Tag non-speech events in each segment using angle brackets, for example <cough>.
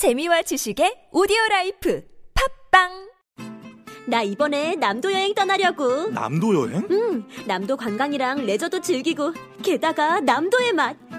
재미와 지식의 오디오 life 팟빵 나 이번에 남도 여행 떠나려고. 남도 여행? 응, 남도 관광이랑 레저도 즐기고, 게다가 남도의 맛.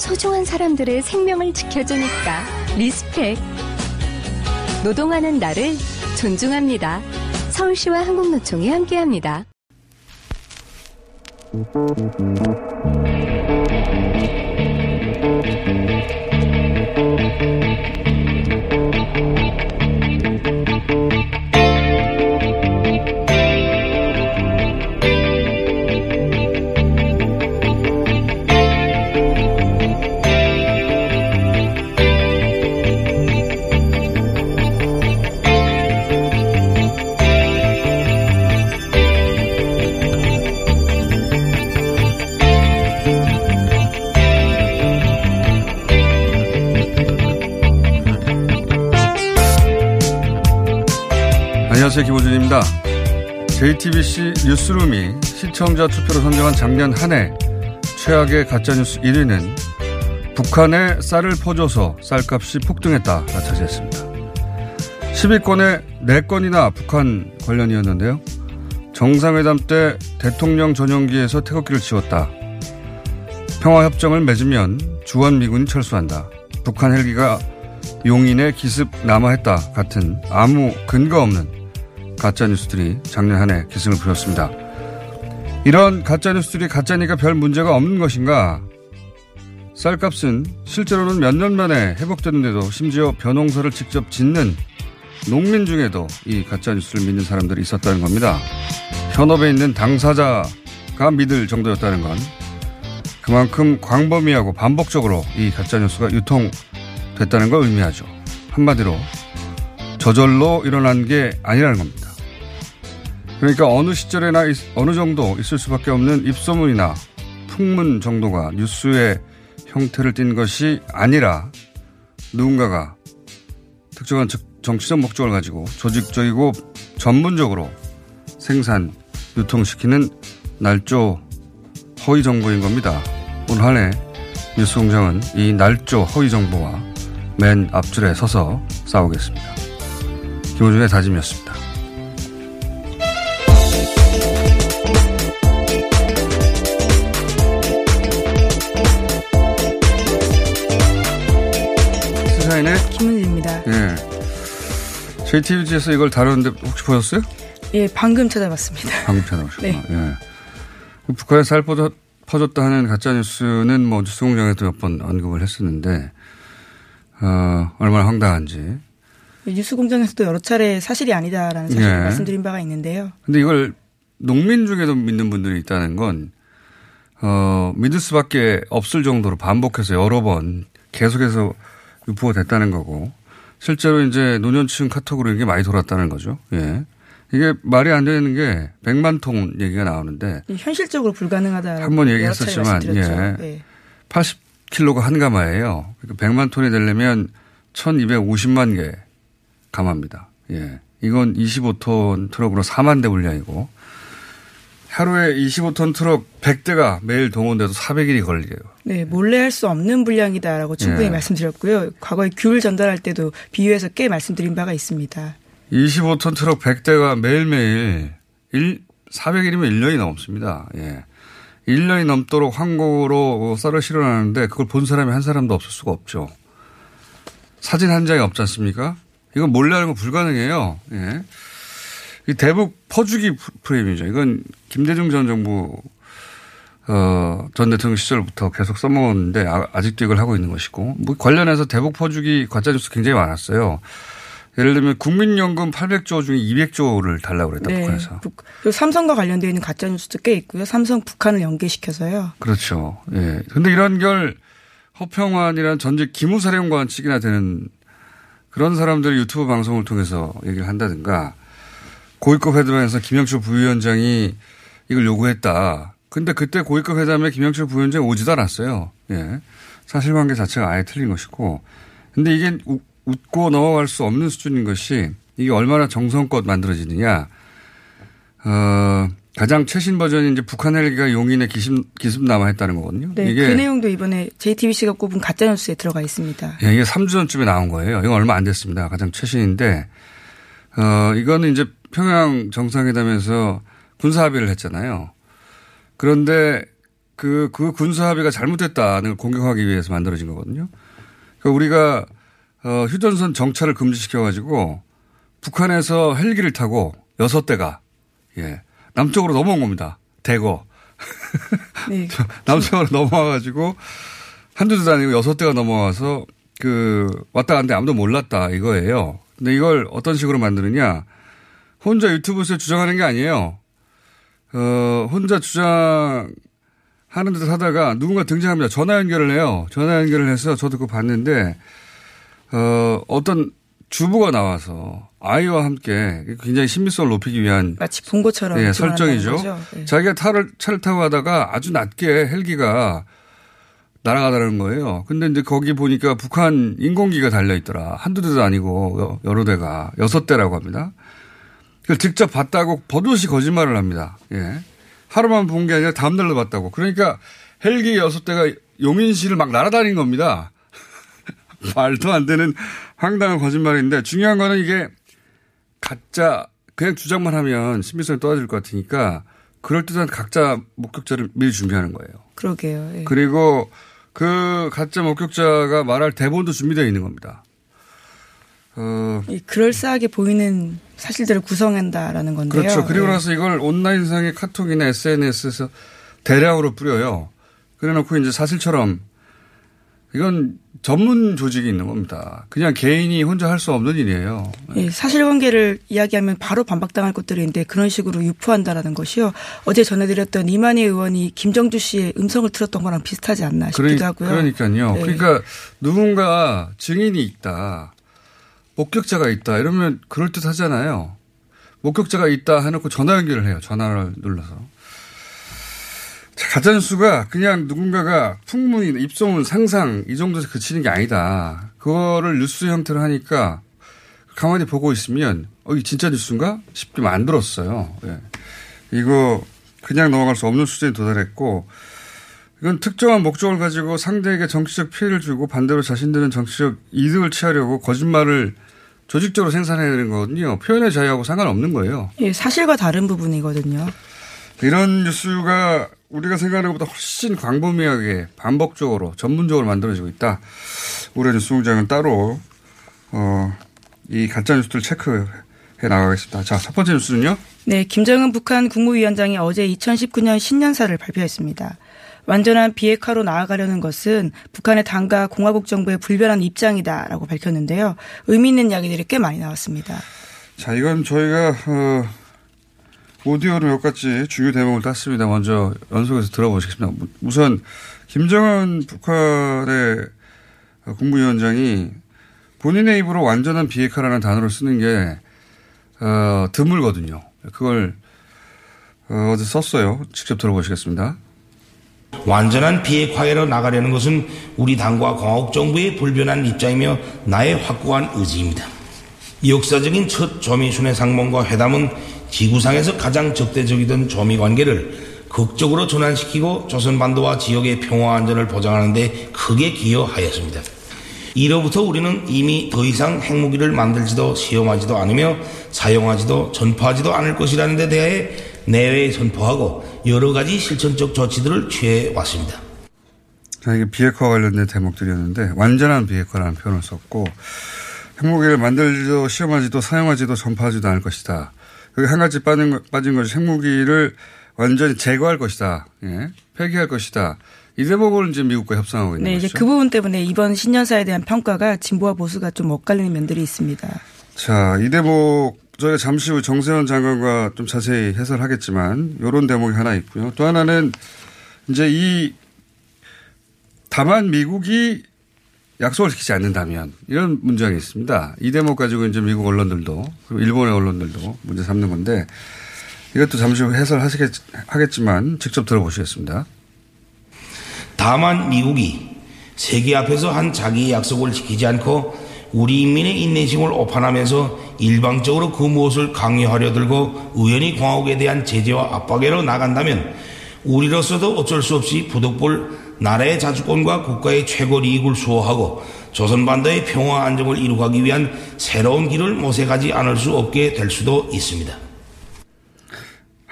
소중한 사람들의 생명을 지켜주니까 respect. 노동하는 나를 존중합니다. 서울시와 한국노총이 함께합니다. 김호준입니다. JTBC 뉴스룸이 시청자 투표로 선정한 작년 한 해 최악의 가짜뉴스 1위는 북한에 쌀을 퍼줘서 쌀값이 폭등했다가 차지했습니다. 10위권에 4건이나 북한 관련이었는데요. 정상회담 때 대통령 전용기에서 태극기를 치웠다. 평화협정을 맺으면 주한미군이 철수한다. 북한 헬기가 용인의 기습 남하했다 같은 아무 근거 없는 가짜뉴스들이 작년 한 해 기승을 부렸습니다. 이런 가짜뉴스들이 가짜니까 별 문제가 없는 것인가? 쌀값은 실제로는 몇 년 만에 회복됐는데도 심지어 벼농사를 직접 짓는 농민 중에도 이 가짜뉴스를 믿는 사람들이 있었다는 겁니다. 현업에 있는 당사자가 믿을 정도였다는 건 그만큼 광범위하고 반복적으로 이 가짜뉴스가 유통됐다는 걸 의미하죠. 한마디로 저절로 일어난 게 아니라는 겁니다. 그러니까 어느 시절에나 어느 정도 있을 수밖에 없는 입소문이나 풍문 정도가 뉴스의 형태를 띈 것이 아니라 누군가가 특정한 정치적 목적을 가지고 조직적이고 전문적으로 생산, 유통시키는 날조 허위 정보인 겁니다. 오늘 한해 뉴스 공장은 이 날조 허위 정보와 맨 앞줄에 서서 싸우겠습니다. 김호준의 다짐이었습니다. 김은지입니다. 예. JTBC에서 이걸 다루는데 혹시 보셨어요? 예, 방금 찾아봤습니다. <laughs> 방금 찾아보셨구나. 네. 예. 북한에 살 퍼졌, 퍼졌다 하는 가짜뉴스는 뭐 뉴스공장에도 몇 번 언급을 했었는데, 어, 얼마나 황당한지. 뉴스 공장에서도 여러 차례 사실이 아니다라는 사실을 예. 말씀드린 바가 있는데요. 근데 이걸 농민 중에도 믿는 분들이 있다는 건, 어, 믿을 수밖에 없을 정도로 반복해서 여러 번 계속해서 유포가 됐다는 거고, 실제로 이제 노년층 카톡으로 이게 많이 돌았다는 거죠. 예. 이게 말이 안 되는 게 100만 통 얘기가 나오는데 현실적으로 불가능하다라고 한번 여러 차례 얘기했었지만. 예. 예. 80킬로가 한 가마예요. 그러니까 100만 톤이 되려면 1250만 개 가마입니다. 예. 이건 25톤 트럭으로 4만 대 분량이고 하루에 25톤 트럭 100대가 매일 동원돼도 400일이 걸려요. 네, 몰래 할 수 없는 분량이다라고 충분히 예. 말씀드렸고요. 과거에 귤 전달할 때도 비유해서 꽤 말씀드린 바가 있습니다. 25톤 트럭 100대가 매일매일 1, 400일이면 1년이 넘습니다. 예. 1년이 넘도록 항공으로 쌀을 실어나는데 그걸 본 사람이 한 사람도 없을 수가 없죠. 사진 한 장이 없지 않습니까? 이건 몰래 하는 건 불가능해요. 예. 이 대북 퍼주기 프레임이죠. 이건 김대중 전 정부 어, 전 대통령 시절부터 계속 써먹었는데 아, 직도 이걸 하고 있는 것이고 뭐 관련해서 대북 퍼주기 가짜뉴스 굉장히 많았어요. 예를 들면 국민연금 800조 중에 200조를 달라고 그랬다 북한에서. 북- 그리고 삼성과 관련되어 있는 가짜 뉴스도 꽤 있고요. 삼성 북한을 연계시켜서요. 그렇죠. 예. 근데 이런 걸 허평환이란 전직 기무사령관 측이나 되는 그런 사람들이 유튜브 방송을 통해서 얘기를 한다든가 고위급 회담에서 김영철 부위원장이 이걸 요구했다. 근데 그때 고위급 회담에 김영철 부위원장이 오지도 않았어요. 예. 사실관계 자체가 아예 틀린 것이고. 근데 이게 우- 웃고 넘어갈 수 없는 수준인 것이 이게 얼마나 정성껏 만들어지느냐. 어, 가장 최신 버전이 이제 북한 헬기가 용인에 기습, 기습 남아했다는 거거든요. 네, 이게 그 내용도 이번에 JTBC가 꼽은 가짜 뉴스에 들어가 있습니다. 예, 이게 3주 전쯤에 나온 거예요. 이건 얼마 안 됐습니다. 가장 최신인데, 어, 이거는 이제 평양 정상회담에서 군사 합의를 했잖아요. 그런데 그, 그 군사 합의가 잘못됐다는 걸 공격하기 위해서 만들어진 거거든요. 그러니까 우리가, 어, 휴전선 정찰을 금지시켜가지고 북한에서 헬기를 타고 여섯 대가, 예, 남쪽으로 넘어온 겁니다. 대거. 네, <laughs> 남쪽으로 넘어와가지고 한두 대도 아니고 여섯 대가 넘어와서 그 왔다 갔는데 아무도 몰랐다 이거예요. 근데 이걸 어떤 식으로 만드느냐. 혼자 유튜브에서 주장하는 게 아니에요. 어, 혼자 주장하는 듯 하다가 누군가 등장합니다. 전화 연결을 해요. 전화 연결을 해서 저도 그거 봤는데, 어, 어떤 주부가 나와서 아이와 함께 굉장히 신비성을 높이기 위한 마치 본 것처럼 예, 설정이죠. 네. 자기가 차를, 차를 타고 가다가 아주 낮게 헬기가 날아가다는 거예요. 근데 이제 거기 보니까 북한 인공기가 달려 있더라. 한두 대도 아니고 여러 대가 여섯 대라고 합니다. 그걸 직접 봤다고 버젓이 거짓말을 합니다. 예. 하루만 본 게 아니라 다음날로 봤다고. 그러니까 헬기 여섯 대가 용인시를 막 날아다닌 겁니다. <laughs> 말도 안 되는 황당한 거짓말인데 중요한 거는 이게 가짜 그냥 주장만 하면 신빙성이 떨어질 것 같으니까 그럴듯한 각자 목격자를 미리 준비하는 거예요. 그러게요. 예. 그리고 그 가짜 목격자가 말할 대본도 준비되어 있는 겁니다. 어, 이 그럴싸하게 보이는 사실들을 구성한다라는 건데요. 그렇죠. 그리고 예. 나서 이걸 온라인상의 카톡이나 SNS에서 대량으로 뿌려요. 그래 놓고 이제 사실처럼 이건 전문 조직이 있는 겁니다. 그냥 개인이 혼자 할 수 없는 일이에요. 예, 사실관계를 이야기하면 바로 반박당할 것들인데 그런 식으로 유포한다라는 것이요. 어제 전해드렸던 이만희 의원이 김정주 씨의 음성을 들었던 거랑 비슷하지 않나 싶기도 그러니, 하고요. 그러니까요. 네. 그러니까 누군가 증인이 있다. 목격자가 있다. 이러면 그럴 듯 하잖아요. 목격자가 있다 해놓고 전화 연결을 해요. 전화를 눌러서. 자, 가짜뉴스가 그냥 누군가가 풍문이나 입소문, 상상 이 정도에서 그치는 게 아니다. 그거를 뉴스 형태로 하니까 가만히 보고 있으면 어, 이게 진짜 뉴스인가? 싶게 만들었어요. 예. 이거 그냥 넘어갈 수 없는 수준에 도달했고 이건 특정한 목적을 가지고 상대에게 정치적 피해를 주고 반대로 자신들은 정치적 이득을 취하려고 거짓말을 조직적으로 생산해야 되는 거거든요. 표현의 자유하고 상관없는 거예요. 예, 사실과 다른 부분이거든요. 이런 뉴스가 우리가 생각하는 것보다 훨씬 광범위하게 반복적으로 전문적으로 만들어지고 있다. 올해 뉴스 공장은 따로 어, 이 가짜 뉴스들 체크해 나가겠습니다. 자, 첫 번째 뉴스는요. 네, 김정은 북한 국무위원장이 어제 2019년 신년사를 발표했습니다. 완전한 비핵화로 나아가려는 것은 북한의 당과 공화국 정부의 불변한 입장이다라고 밝혔는데요. 의미 있는 이야기들이 꽤 많이 나왔습니다. 자, 이건 저희가 어, 오디오로 몇 가지 주요 대목을 땄습니다. 먼저 연속해서 들어보시겠습니다. 우선 김정은 북한의 국무위원장이 본인의 입으로 완전한 비핵화라는 단어를 쓰는 게 어, 드물거든요. 그걸 어, 어제 썼어요. 직접 들어보시겠습니다. 완전한 비핵화로 나가려는 것은 우리 당과 공화국 정부의 불변한 입장이며 나의 확고한 의지입니다. 역사적인 첫 조미순의 상봉과 회담은 지구상에서 가장 적대적이던 조미 관계를 극적으로 전환시키고 조선반도와 지역의 평화 안전을 보장하는 데 크게 기여하였습니다. 이로부터 우리는 이미 더 이상 핵무기를 만들지도 시험하지도 않으며 사용하지도 전파하지도 않을 것이라는 데 대하여 내외에 선포하고 여러 가지 실천적 조치들을 취해 왔습니다. 자, 이게 비핵화 관련된 대목들이었는데 완전한 비핵화라는 표현을 썼고 핵무기를 만들지도 시험하지도 사용하지도 전파하지도 않을 것이다. 여기 한 가지 빠진, 것- 빠진 것이 핵무기를 완전히 제거할 것이다. 예. 폐기할 것이다. 이 대목을 이제 미국과 협상하고 있는 네, 거죠. 이제 그 부분 때문에 이번 신년사에 대한 평가가 진보와 보수가 좀 엇갈리는 면들이 있습니다. 자, 이 대목 저희가 잠시 후 정세현 장관과 좀 자세히 해설하겠지만 이런 대목이 하나 있고요. 또 하나는 이제 이 다만 미국이 약속을 지키지 않는다면 이런 문제가 있습니다. 이 대목 가지고 이제 미국 언론들도 그리고 일본의 언론들도 문제 삼는 건데 이것도 잠시 후 해설하겠지만 직접 들어보시겠습니다. 다만 미국이 세계 앞에서 한 자기의 약속을 지키지 않고 우리 인민의 인내심을 오판하면서 일방적으로 그 무엇을 강요하려 들고 우연히 공화국에 대한 제재와 압박으로 나간다면 우리로서도 어쩔 수 없이 부득불 나라의 자주권과 국가의 최고 이익을 수호하고 조선반도의 평화 안정을 이루기 위한 새로운 길을 모색하지 않을 수 없게 될 수도 있습니다.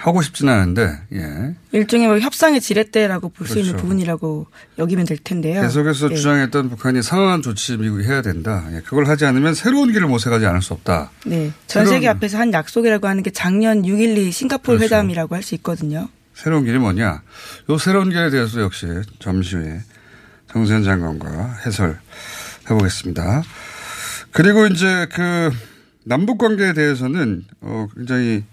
하고 싶지는 않은데 예. 일종의 뭐 협상의 지렛대라고 볼수 있는 그렇죠. 부분이라고 여기면 될 텐데요. 계속해서 예. 주장했던 북한이 상황한 조치 미국이 해야 된다. 예, 그걸 하지 않으면 새로운 길을 모색하지 않을 수 없다. 네. 전 세계 앞에서 한 약속이라고 하는 게 작년 6.12 싱가포르 그렇죠. 회담이라고 할 수 있거든요. 새로운 길이 뭐냐? 요 새로운 길에 대해서 역시 잠시 후에 정세현 장관과 해설 해 보겠습니다. 그리고 이제 그 남북 관계에 대해서는 어 굉장히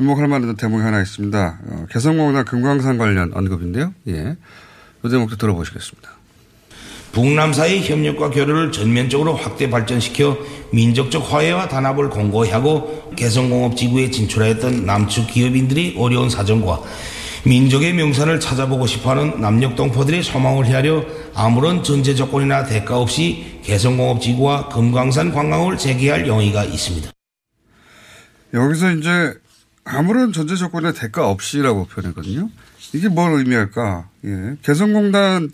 주목할 만한 대목이 하나 있습니다. 어, 개성공단 금강산 관련 언급인데요. 예. 이 대목도 들어보시겠습니다. 북남 사이 협력과 교류를 전면적으로 확대 발전시켜 민족적 화해와 단합을 공고히 하고 개성공업 지구에 진출하였던 남측 기업인들이 어려운 사정과 민족의 명산을 찾아보고 싶어하는 남녘 동포들의 소망을 헤아려 아무런 전제 조건이나 대가 없이 개성공업 지구와 금강산 관광을 재개할 용의가 있습니다. 여기서 이제 아무런 전제 조건의 대가 없이라고 표현했거든요. 이게 뭘 의미할까? 예. 개성공단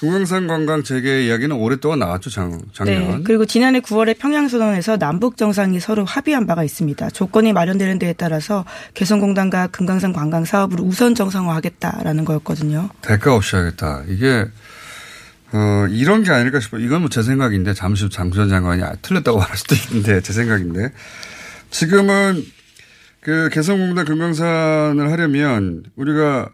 금강산 관광 재개 이야기는 오랫동안 나왔죠, 작, 작년. 네. 그리고 지난해 9월에 평양선언에서 남북 정상이 서로 합의한 바가 있습니다. 조건이 마련되는 데에 따라서 개성공단과 금강산 관광 사업을 우선 정상화하겠다라는 거였거든요. 대가 없이 하겠다. 이게 어, 이런 게 아닐까 싶어요. 이건 뭐 제 생각인데 잠시 후 장수현 장관이 아, 틀렸다고 <laughs> 말할 수도 있는데 제 생각인데 지금은 그 개성공단 금강산을 하려면 우리가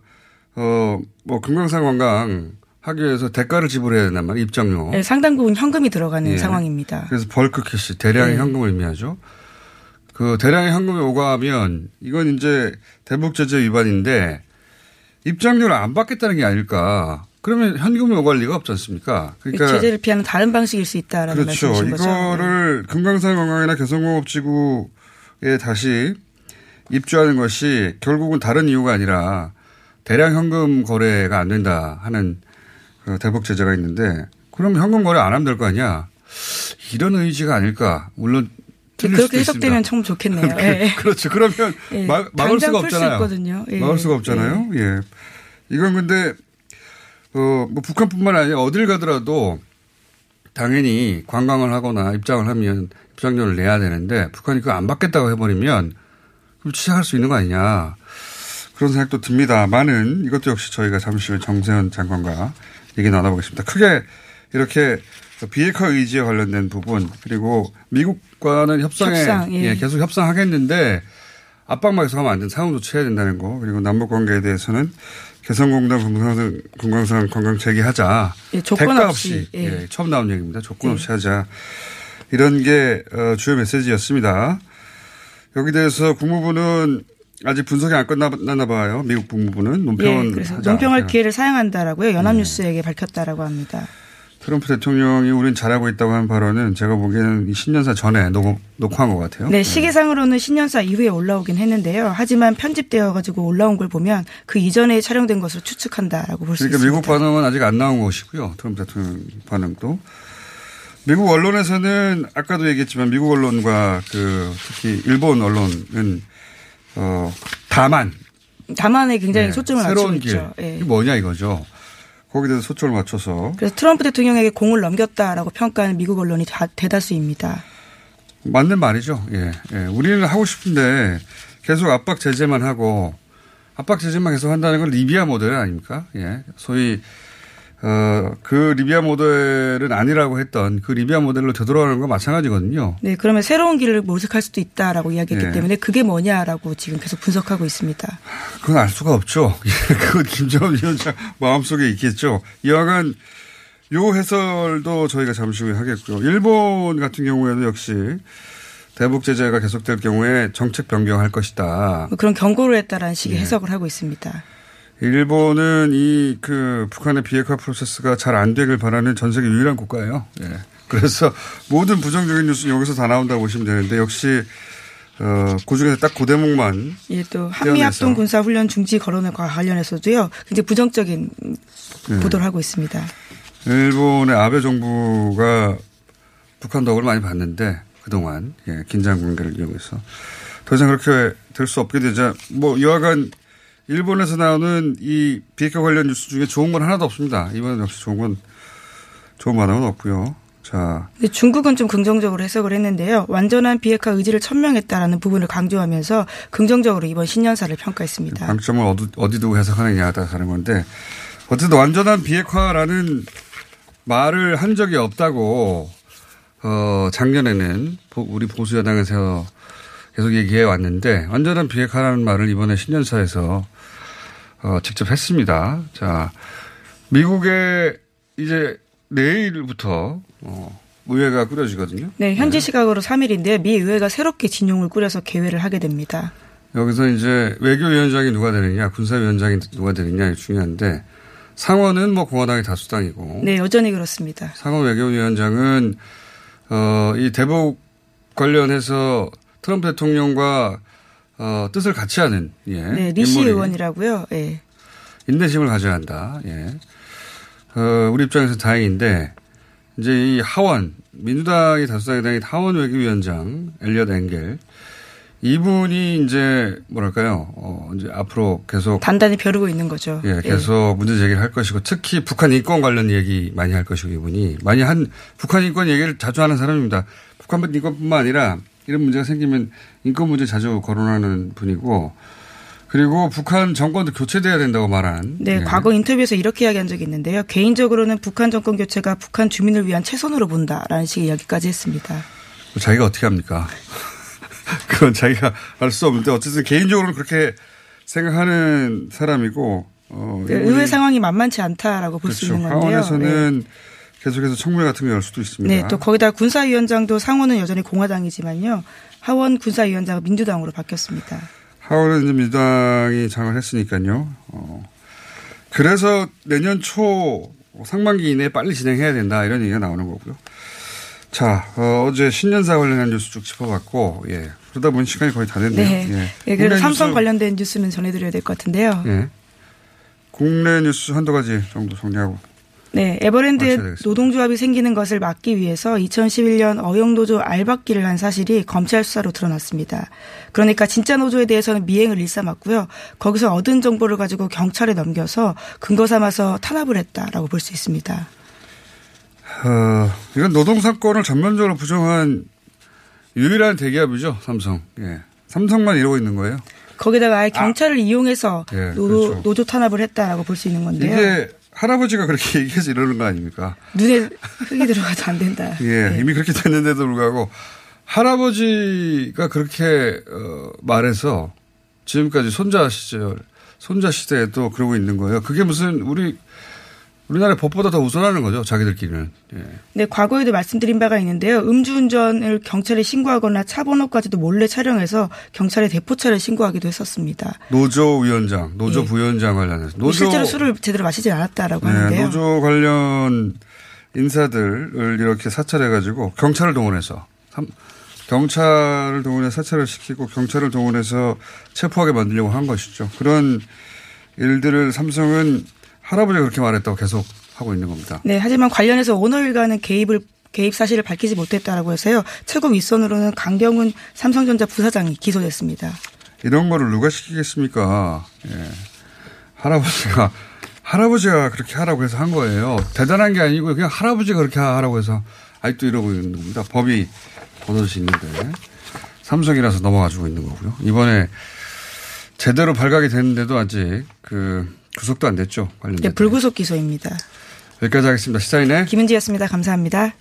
어 뭐 금강산 관광 하기 위해서 대가를 지불해야 된단 말이에요. 입장료. 네, 상당 부분 현금이 들어가는 예. 상황입니다. 그래서 bulk cash 대량의 네. 현금을 의미하죠. 그 대량의 현금이 오가면 이건 이제 대북 제재 위반인데 입장료를 안 받겠다는 게 아닐까. 그러면 현금이 오갈 리가 없지 않습니까? 그러니까 제재를 피하는 다른 방식일 수 있다라는 그렇죠. 말씀이신 거죠. 네. 이거를 금강산 관광이나 개성공업지구에 다시 입주하는 것이 결국은 다른 이유가 아니라 대량 현금 거래가 안 된다 하는 그 대북 제재가 있는데 그럼 현금 거래 안 하면 될 거 아니야. 이런 의지가 아닐까. 물론 그렇게 해석되면. 참 좋겠네요. <laughs> 예. 그렇죠. 그러면 예. 막, 막을 수가 없잖아요. 예. 막을 수가 없잖아요. 예. 이건 근데 어, 뭐 북한뿐만 아니라 어딜 가더라도 당연히 관광을 하거나 입장을 하면 입장료를 내야 되는데 북한이 그거 안 받겠다고 해버리면 그럼 취하할 수 있는 거 아니냐. 그런 생각도 듭니다만은 이것도 역시 저희가 잠시 후에 정세현 장관과 얘기 나눠보겠습니다. 크게 이렇게 비핵화 의지에 관련된 부분 그리고 미국과는 협상에 협상, 예. 예, 계속 협상하겠는데 계속 하면 안 된다. 상황 조치해야 된다는 거. 그리고 남북 관계에 대해서는 개성공단 금강산, 금강산 관광 재개하자. 예, 조건 대가 없이. 예. 예, 처음 나온 얘기입니다. 조건 없이 하자. 이런 게 어, 주요 메시지였습니다. 여기 대해서 국무부는 아직 분석이 안 끝났나 봐요. 미국 국무부는 예, 논평은 그래서. 논평할 기회를 사양한다라고요. 연합뉴스에게 밝혔다라고 합니다. 트럼프 대통령이 우린 잘하고 있다고 하는 발언은 제가 보기에는 이 신년사 전에 녹, 녹화한 것 같아요. 네, 시기상으로는 신년사 이후에 올라오긴 했는데요. 하지만 편집되어 가지고 올라온 걸 보면 그 이전에 촬영된 것으로 추측한다라고 볼수 그러니까 있습니다. 미국 반응은 아직 안 나온 것이고요. 트럼프 대통령 반응도. 미국 언론에서는 아까도 얘기했지만 미국 언론과 그 특히 일본 언론은 어, 다만 다만에 굉장히 예, 초점을 맞추고 새로운 길 있죠. 예. 이게 뭐냐 이거죠. 거기에 대해서 초점을 맞춰서 그래서 트럼프 대통령에게 공을 넘겼다라고 평가하는 미국 언론이 다, 대다수입니다. 맞는 말이죠. 예, 예. 우리는 하고 싶은데 계속 압박 제재만 하고 압박 제재만 계속 한다는 건 리비아 모델 아닙니까? 예. 소위 어, 그 리비아 모델은 아니라고 했던 그 리비아 모델로 되돌아가는 건 마찬가지거든요. 네, 그러면 새로운 길을 모색할 수도 있다라고 이야기했기 예. 때문에 그게 뭐냐라고 지금 계속 분석하고 있습니다. 그건 알 수가 없죠. <laughs> 예, 그건 김정은 위원장 마음속에 있겠죠. 이와간 요 해설도 저희가 잠시 후에 하겠고요. 일본 같은 경우에도 역시 대북 제재가 계속될 경우에 정책 변경할 것이다. 뭐 그런 경고를 했다라는 식의 예. 해석을 하고 있습니다. 일본은 이 그 북한의 비핵화 프로세스가 잘 안 되길 바라는 전 세계 유일한 국가예요. 예. 그래서 <laughs> 모든 부정적인 뉴스 는 여기서 다 나온다고 보시면 되는데 역시 어, 그 중에서 딱 그 대목만 예, 또 한미합동. 군사훈련 중지 거론과 관련해서도요, 굉장히 부정적인 예. 보도를 하고 있습니다. 일본의 아베 정부가 북한 덕을 많이 봤는데 그동안 예, 긴장 관계를 이용해서 더 이상 그렇게 될 수 없게 되자 뭐 여하간 일본에서 나오는 이 비핵화 관련 뉴스 중에 좋은 건 하나도 없습니다. 이번엔 역시 좋은 건 좋은 반응은 없고요. 자, 중국은 좀 긍정적으로 해석을 했는데요. 완전한 비핵화 의지를 천명했다라는 부분을 강조하면서 긍정적으로 이번 신년사를 평가했습니다. 방점을 어디, 어디 두고 해석하느냐에 따라 다른 건데 어쨌든 완전한 비핵화라는 말을 한 적이 없다고 어, 작년에는 보- 우리 보수 여당에서 계속 얘기해 왔는데 완전한 비핵화라는 말을 이번에 신년사에서 어, 직접 했습니다. 자, 미국에 이제 내일부터 어, 의회가 꾸려지거든요. 네, 현지 시각으로 3일인데 미 의회가 새롭게 진용을 꾸려서 개회를 하게 됩니다. 여기서 이제 외교위원장이 누가 되느냐, 군사위원장이 누가 되느냐 중요한데 상원은 뭐 공화당이 다수당이고 네, 여전히 그렇습니다. 상원 외교위원장은 어, 이 대북 관련해서 트럼프 대통령과 어, 뜻을 같이 하는 예, 네, 리시 인물이 의원이라고요. 예. 인내심을 가져야 한다. 예. 어, 우리 입장에서 다행인데 이제 이 하원 민주당이 다수당이 당인 하원 외교위원장 엘리엇 앵겔 이분이 이제 뭐랄까요? 어, 이제 앞으로 계속 단단히 벼르고 있는 거죠. 예, 계속 문제 제기를 할 것이고 특히 북한 인권 관련 얘기 많이 할 것이고 이분이 많이 한 북한 인권 얘기를 자주 하는 사람입니다. 북한 인권뿐만 아니라 이런 문제가 생기면 인권 문제 자주 거론하는 분이고 그리고 북한 정권도 교체돼야 된다고 말하는 네, 예. 과거 인터뷰에서 이렇게 이야기한 적이 있는데요. 개인적으로는 북한 정권 교체가 북한 주민을 위한 최선으로 본다라는 식의 이야기까지 했습니다. 자기가 어떻게 합니까? <laughs> 그건 자기가 알 수 없는데 어쨌든 개인적으로는 그렇게 생각하는 사람이고 어, 그 이분이 의회 상황이 만만치 않다라고 볼수 그렇죠. 있는 건데요. 하원에서는 계속해서 청문회 같은 거 열 수도 있습니다. 네, 또 거기다 군사위원장도 상원은 여전히 공화당이지만요. 하원 군사위원장은 민주당으로 바뀌었습니다. 하원은 이제 민주당이 장을 했으니까요. 어. 그래서 내년 초 상반기 이내에 빨리 진행해야 된다 이런 얘기가 나오는 거고요. 자, 어, 제 신년사 관련한 뉴스 쭉 짚어봤고, 예. 그러다 보니 시간이 거의 다 됐네요. 네. 예. 예, 국내 삼성 뉴스, 관련된 뉴스는 전해드려야 될 것 같은데요. 예. 국내 뉴스 한두 가지 정도 정리하고. 네, 에버랜드에. 노동조합이 생기는 것을 막기 위해서 2011년 어영노조 알박기를 한 사실이 검찰 수사로 드러났습니다. 그러니까 진짜 노조에 대해서는 미행을 일삼았고요. 거기서 얻은 정보를 가지고 경찰에 넘겨서 근거 삼아서 탄압을 했다라고 볼 수 있습니다. 어, 이건 노동사건을 전면적으로 부정한 유일한 대기업이죠, 삼성. 예. 삼성만 이러고 있는 거예요. 거기다가 아예 경찰을 이용해서 예, 노조, 그렇죠. 노조 탄압을 했다라고 볼 수 있는 건데요. 이게 할아버지가 그렇게 <laughs> 얘기해서 이러는 거 아닙니까? 눈에 흙이 들어가도 안 된다. <laughs> 예, 네. 이미 그렇게 됐는데도 불구하고 할아버지가 그렇게 어, 말해서 지금까지 손자 시절, 손자 시대에도 그러고 있는 거예요. 그게 무슨 우리 우리나라 법보다 더 우선하는 거죠, 자기들끼리는. 예. 네, 과거에도 말씀드린 바가 있는데요. 음주운전을 경찰에 신고하거나 차 번호까지도 몰래 촬영해서 경찰에 대포차를 신고하기도 했었습니다. 노조 위원장, 노조 예. 부위원장 관련해서 노조 실제로 술을 제대로 마시지 않았다라고 네, 하는데요. 노조 관련 인사들을 이렇게 사찰해가지고 경찰을 동원해서 삼- 경찰을 동원해서 사찰을 시키고 경찰을 동원해서 체포하게 만들려고 한 것이죠. 그런 일들을 삼성은 할아버지가 그렇게 말했다고 계속 하고 있는 겁니다. 네, 하지만 관련해서 오너일가는 개입을 개입 사실을 밝히지 못했다라고 해서요. 최고 윗선으로는 강경훈 삼성전자 부사장이 기소됐습니다. 이런 거를 누가 시키겠습니까? 예. 할아버지가 할아버지가 그렇게 하라고 해서 한 거예요. 대단한 게 아니고 그냥 할아버지가 그렇게 하라고 해서 아직도 이러고 있는 겁니다. 법이 버젓이 있는데 삼성이라서 넘어가지고 있는 거고요. 이번에 제대로 발각이 됐는데도 아직 그 구속도 안 됐죠. 관련된. 네, 불구속 기소입니다. 여기까지 하겠습니다. 시사인의 김은지였습니다. 감사합니다.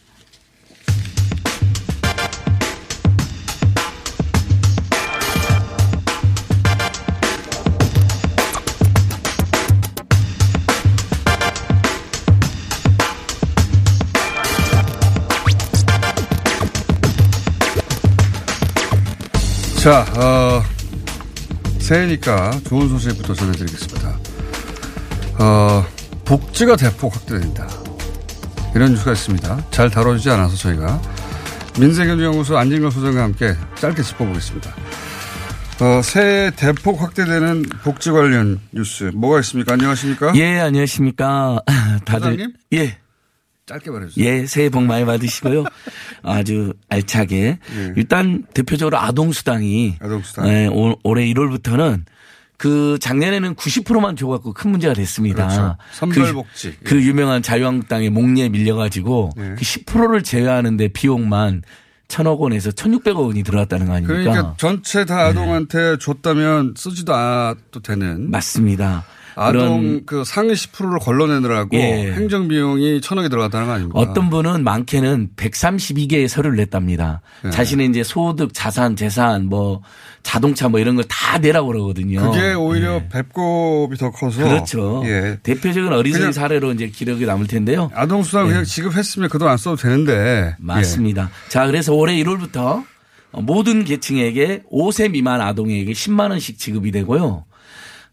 자, 어, 새해니까 좋은 소식부터 전해드리겠습니다. 어, 복지가 대폭 확대된다. 이런 뉴스가 있습니다. 잘 다뤄지지 않아서 저희가 민생경제연구소 안진걸 소장과 함께 짧게 짚어보겠습니다. 어, 새해 대폭 확대되는 복지 관련 뉴스 뭐가 있습니까? 안녕하십니까? 예, 안녕하십니까. <laughs> 다들. 소장님? 예. 짧게 말해주세요. 예, 새해 복 많이 받으시고요. 아주 알차게. 예. 일단 대표적으로 아동수당이 아동수당. 예, 올- 올해 1월부터는 그 작년에는 90%만 줘갖고 큰 문제가 됐습니다. 그렇죠. 선별복지. 그, 그 유명한 자유한국당의 목리에 밀려가지고 예. 그 10%를 제외하는데 비용만 천억 원에서 1,600억 원이 들어왔다는 거 아닙니까? 그러니까 전체 다 아동한테 줬다면 쓰지도 않아도 되는 맞습니다. 아동 그 상위 10%를 걸러내느라고 예. 행정 비용이 천억이 들어갔다는 거 아닙니까? 어떤 분은 많게는 132개의 서류를 냈답니다. 네. 자신의 이제 소득, 자산, 재산, 뭐 자동차 뭐 이런 걸 다 내라고 그러거든요. 그게 오히려 배꼽이 더 커서 예. 그렇죠. 예. 대표적인 어린이 그냥- 사례로 이제 기록이 남을 텐데요. 아동 수당 그냥 지급했으면 그돈 안 써도 되는데 예. 맞습니다. 자, 그래서 올해 1월부터 모든 계층에게 5세 미만 아동에게 10만 원씩 지급이 되고요.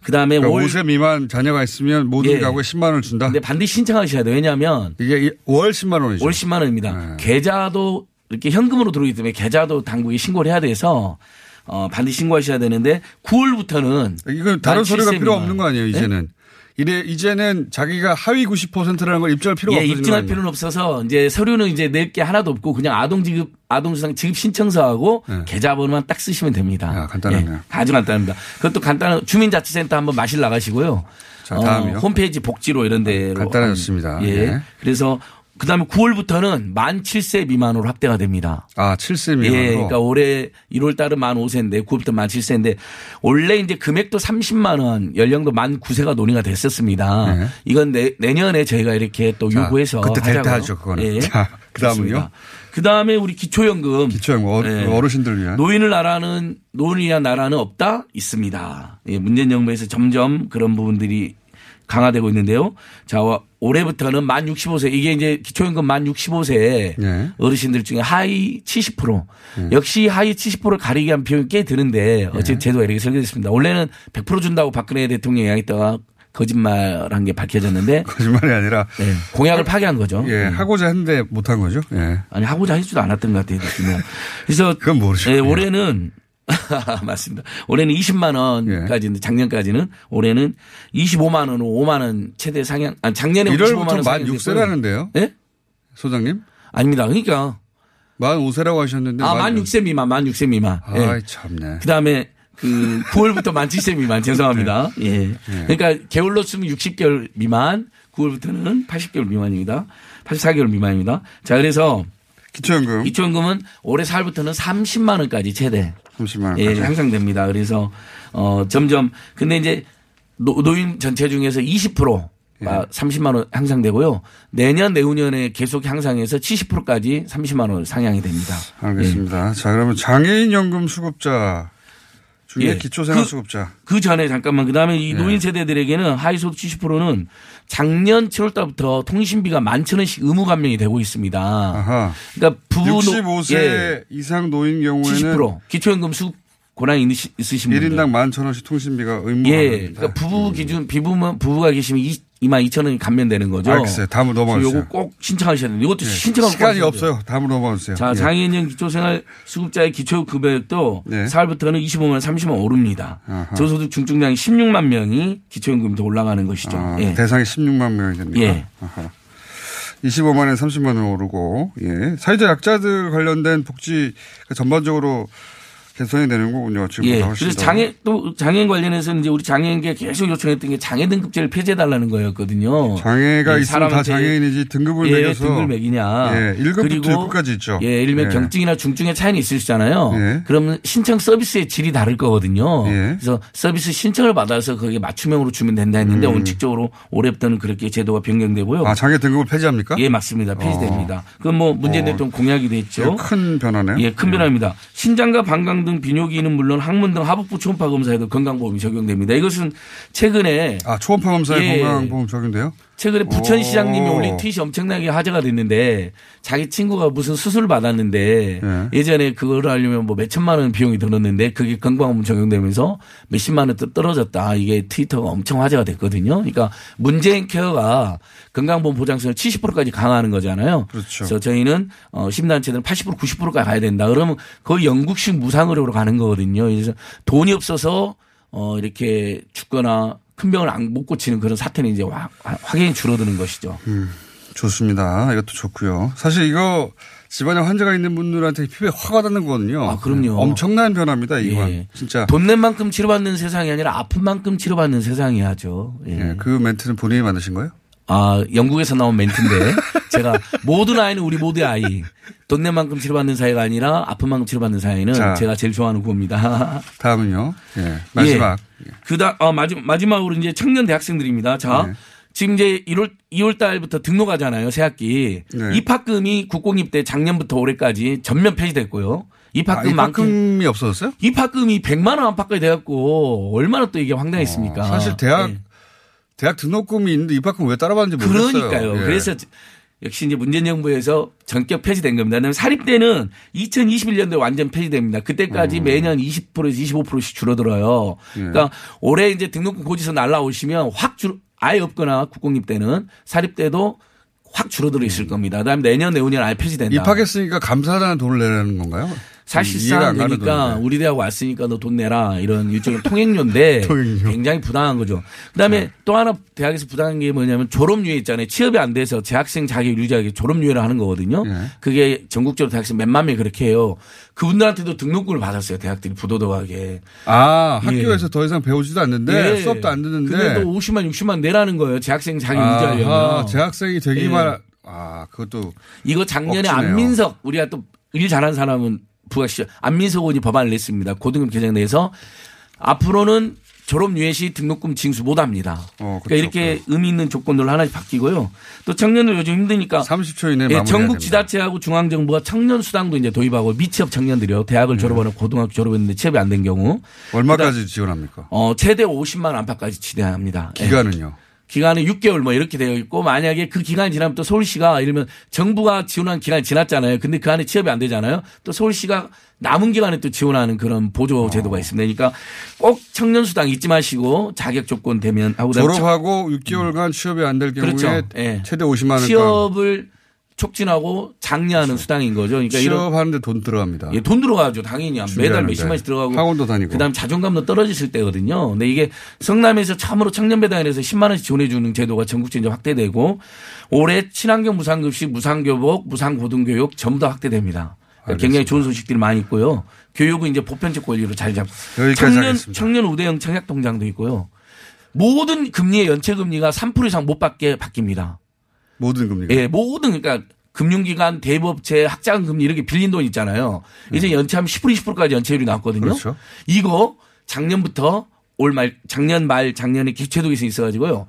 그다음에 그러니까 올 5세 미만 자녀가 있으면 모든 예. 가구에 10만 원을 준다. 근데 반드시 신청하셔야 돼요. 왜냐하면 이게 이- 월 10만 원이죠. 월 10만 원입니다. 네. 계좌도 이렇게 현금으로 들어오기 때문에 계좌도 당국에 신고를 해야 돼서 어, 반드시 신고하셔야 되는데 9월부터는 이건 다른 7세 필요. 없는 거 아니에요, 네? 이제는. 이래 이제는 자기가 하위 90%라는 걸 입증할 필요가 예, 없어지는 입증할? 필요는 없어서 이제 서류는 이제 낼 게 하나도 없고 그냥 아동 지급 아동 수당 지급 신청서하고 네. 계좌번호만 딱 쓰시면 됩니다. 야, 간단하네요. 예, 아주 간단합니다. 그것도 간단한 주민자치센터 한번 마실 나가시고요. 자, 다음이요. 아, 홈페이지 복지로 이런 데로 간단해졌습니다. 예. 예. 그래서 그 다음에 9월부터는 만 7세 미만으로 확대가 됩니다. 아, 7세 미만으로. 예, 그러니까 올해 1월 달은 만 5세인데 9월부터 만 7세인데 원래 이제 금액도 30만 원, 연령도 만 9세가 논의가 됐었습니다. 네. 이건 내, 내년에 저희가 이렇게 또 자, 요구해서 그때 될 때. 하죠, 그거는. 자, 그다음은요? 그 다음에 우리 기초연금. 기초연금 어- 예. 어르신들 위한. 노인을 나라는 노인을 위한 나라는 없다 있습니다. 예, 문재인 정부에서 점점 그런 부분들이 강화되고 있는데요. 자 와- 올해부터는 만 65세 이게 이제 기초연금 만 65세 네. 어르신들 중에 하위 70% 역시 하위 70%를 가리기 위한 비용이 꽤 드는데 어쨌든 제도가 이렇게 설계됐습니다. 원래는 100% 준다고 박근혜 대통령이 이야기했다가 거짓말한 게 밝혀졌는데 <laughs> 거짓말이 아니라 네, 공약을 파기한 거죠. 예, 음. 하고자 했는데 못한 거죠. 예. 아니 하고자 하지도 않았던 것 같아요. 그래서 그건 모르죠. 예, 예. 올해는 <laughs> 맞습니다. 올해는 20만 원까지인데 작년까지는 올해는 25만 원으로 5만 원 최대 상향. 아 작년에 25만 1월부터 원만 상향됐고요. 6세라는데요. 예? 소장님? 아닙니다. 그러니까 만 5세라고 하셨는데. 아, 만 6세 미만, 만 6세 미만. 예. 아이, 참네. 그다음에 그 9월부터 만 7세 미만 죄송합니다. <laughs> 예. 그러니까 개월로 쓰면 60개월 미만, 9월부터는 80개월 미만입니다. 84개월 미만입니다. 자, 그래서 기초연금 기초연금은 올해 4월부터는 30만 원까지 최대 30만 예. 향상됩니다. 그래서 어 점점 근데 이제 노, 노인 전체 중에서 20% 예. 아, 30만 원 향상되고요. 내년 내후년에 계속 향상해서 70%까지 30만 원 상향이 됩니다. 알겠습니다. 자, 그러면 장애인 연금 수급자 중에 예. 기초생활수급자. 그 전에 잠깐만 그 다음에 이 예. 노인 세대들에게는 하위소득 70%는 작년 7월 달부터 통신비가 만천 원씩 의무 감면이 되고 있습니다. 아하. 그러니까 부부 노- 65세 예, 이상 노인 경우에는 70% 기초연금 수급 있으시- 있으신 분들 1인당 11,000원씩 통신비가 의무가 예. 됩니다. 그러니까 부부 기준 비부면 부부가 계시면 2만 2천 원이 감면되는 거죠. 알겠어요. 다음으로 넘어가 주세요. 요거 꼭 신청하셔야 됩니다. 이것도 신청하고 시간이 돼요. 없어요. 다음으로 넘어가 주세요. 자, 예. 장애인형 기초생활 수급자의 기초급여액도 네. 4월부터는 25만 원, 30만 원 오릅니다. 아하. 저소득 중증장애 16만 명이 기초연금이 더 올라가는 것이죠. 아, 예. 대상이 16만 명이 됩니다. 예. 아하. 25만 원, 30만 원 오르고, 예. 사회적 약자들 관련된 복지 전반적으로 개선이 되는 거군요. 지금 예. 그래서 더. 장애 또 장애인 관련해서 이제 우리 장애인계 계속 요청했던 게 장애 등급제를 폐지해달라는 거였거든요. 장애가 예, 있으면 다 장애인이지 등급을 예, 매겨서 등급을 매기냐. 예, 1급부터 그리고 6급까지 있죠. 예, 예를 들면 예. 경증이나 중증의 차이는 있으시잖아요. 예. 그러면 신청 서비스의 질이 다를 거거든요. 예. 그래서 서비스 신청을 받아서 거기에 맞춤형으로 주면 된다 했는데 음. 원칙적으로 올해부터는 그렇게 제도가 변경되고요. 아, 장애 등급을 폐지합니까? 예, 맞습니다. 폐지됩니다. 그건 뭐 문재인 어. 대통령 공약이 됐죠. 예, 큰 변화네요. 예, 큰 변화입니다. 신장과 방광 등 비뇨기는 물론 항문 등 하복부 초음파 검사에도 건강보험이 적용됩니다. 이것은 최근에 아, 초음파 검사에 예. 건강보험 적용돼요? 최근에 부천시장님이 오. 올린 트윗이 엄청나게 화제가 됐는데 자기 친구가 무슨 수술을 받았는데 예. 예전에 그거를 하려면 뭐 몇 천만 원 비용이 들었는데 그게 건강보험 적용되면서 몇십만 원 떨어졌다. 이게 트위터가 엄청 화제가 됐거든요. 그러니까 문재인 케어가 건강보험 보장성을 70%까지 강화하는 거잖아요. 그렇죠. 그래서 저희는 어, 시민단체들은 80% 90%까지 가야 된다. 그러면 거의 영국식 무상의료로 가는 거거든요. 그래서 돈이 없어서 어, 이렇게 죽거나 큰 병을 안- 못 고치는 그런 사태는 이제 확- 확연히 줄어드는 것이죠. 좋습니다. 이것도 좋고요. 사실 이거 집안에 환자가 있는 분들한테 피부에 확 와닿는 거거든요. 아, 그럼요. 엄청난 변화입니다. 이건 예. 진짜. 돈 낸 만큼 치료받는 세상이 아니라 아픈 만큼 치료받는 세상이야죠. 예. 예, 그 멘트는 본인이 만드신 거예요? 아, 영국에서 나온 멘트인데 <laughs> 제가 모든 아이는 우리 모두의 아이. 돈 낸 만큼 치료받는 사이가 아니라 아픈 만큼 치료받는 사이는 자. 제가 제일 좋아하는 구호입니다. <laughs> 다음은요. 예, 마지막. 예. 그다 아 마지, 마지막으로 이제 청년 대학생들입니다. 자. 네. 지금 이제 1월 2월 달부터 등록하잖아요. 새 학기. 네. 입학금이 국공립 때 작년부터 올해까지 전면 폐지됐고요. 아, 입학금만큼 입학금이 없어졌어요? 입학금이 100만 원 안팎까지 돼 갖고 얼마나 또 이게 황당했습니까? 어, 사실 대학 예. 대학 등록금이 있는데 입학금 왜 따라받는지 모르겠어요. 그러니까요. 예. 그래서 역시 이제 문재인 정부에서 전격 폐지된 겁니다. 사립대는 2021년도에 완전 폐지됩니다. 그때까지 매년 20%에서 25%씩 줄어들어요. 예. 그러니까 올해 이제 등록금 고지서 날라오시면 확 줄, 아예 없거나 국공립 때는 사립대도 확 줄어들어 있을 겁니다. 그다음에 내년 내후년 아예 폐지된다. 입학했으니까 감사하다는 돈을 내라는 건가요? 사실상 그러니까. 우리 대학 왔으니까 너 돈 내라 이런 일종의 통행료인데 <laughs> 통행료. 굉장히 부당한 거죠. 그다음에 또 하나 대학에서 부당한 게 뭐냐면 졸업유예 있잖아요. 취업이 안 돼서 재학생 자격 유지하기 졸업유예를 하는 거거든요. 예. 그게 전국적으로 대학생 몇만 명이 그렇게 해요. 그분들한테도 등록금을 받았어요. 대학들이 부도덕하게. 아, 예. 학교에서 더 이상 배우지도 않는데 예. 수업도 안 듣는데 근데 또 50만 60만 내라는 거예요. 재학생 자격 아하, 유지하려면. 재학생이 되기만 예. 아, 그것도 이거 작년에 억지네요. 안민석 우리가 또 일 잘하는 사람은 부각시죠. 안민석 의원이 법안을 냈습니다. 고등급 개정 내에서 앞으로는 졸업 유예 시 등록금 징수 못 합니다. 어, 그러니까 이렇게 의미 있는 조건들로 하나씩 바뀌고요. 또 청년들 요즘 힘드니까 30초 이내에 예, 전국. 지자체하고 중앙 정부가 청년 수당도 이제 도입하고 미취업 청년들이요. 대학을 네. 졸업하는 고등학교 졸업했는데 취업이 안 된 경우 얼마까지 지원합니까? 어 최대 50만 원 안팎까지 지대합니다. 예. 기간은요? 기간은 6개월 뭐 이렇게 되어 있고 만약에 그 기간이 지나면 또 서울시가 이러면 정부가 지원한 기간이 지났잖아요. 근데 그 안에 취업이 안 되잖아요. 또 서울시가 남은 기간에 또 지원하는 그런 보조 제도가 있습니다. 그러니까 꼭 청년 수당 잊지 마시고 자격 조건 되면 하고 졸업하고 6개월간 취업이 안 될 경우에 그렇죠. 예. 최대 50만 원. 취업을 촉진하고 장려하는 수당인 거죠. 그러니까 취업하는데 돈 들어갑니다. 예, 돈 들어가죠. 당연히 매달. 몇십만씩 들어가고 학원도 다니고. 그다음 자존감도 떨어지실 때거든요. 근데 이게 성남에서 참으로 청년배당에서 10만 원씩 지원해 주는 제도가 전국적으로 확대되고 올해 친환경 무상급식, 무상교복, 무상고등교육 전부 다 확대됩니다. 그러니까 굉장히 좋은 소식들이 많이 있고요. 교육은 이제 보편적 권리로 잘 잡고 여기까지 청년 하겠습니다. 청년 우대형 청약통장도 있고요. 모든 금리의 연체 금리가 3% 이상 못 받게 바뀝니다. 모든 금리가. 예, 모든 그러니까 금융기관, 대부업체, 학자금 금리 이렇게 빌린 돈 있잖아요. 이제 연체하면 10% 20%까지 연체율이 나왔거든요. 음. 그렇죠. 이거 작년부터 올 말 작년 말 작년에 기초도에서 있어가지고요.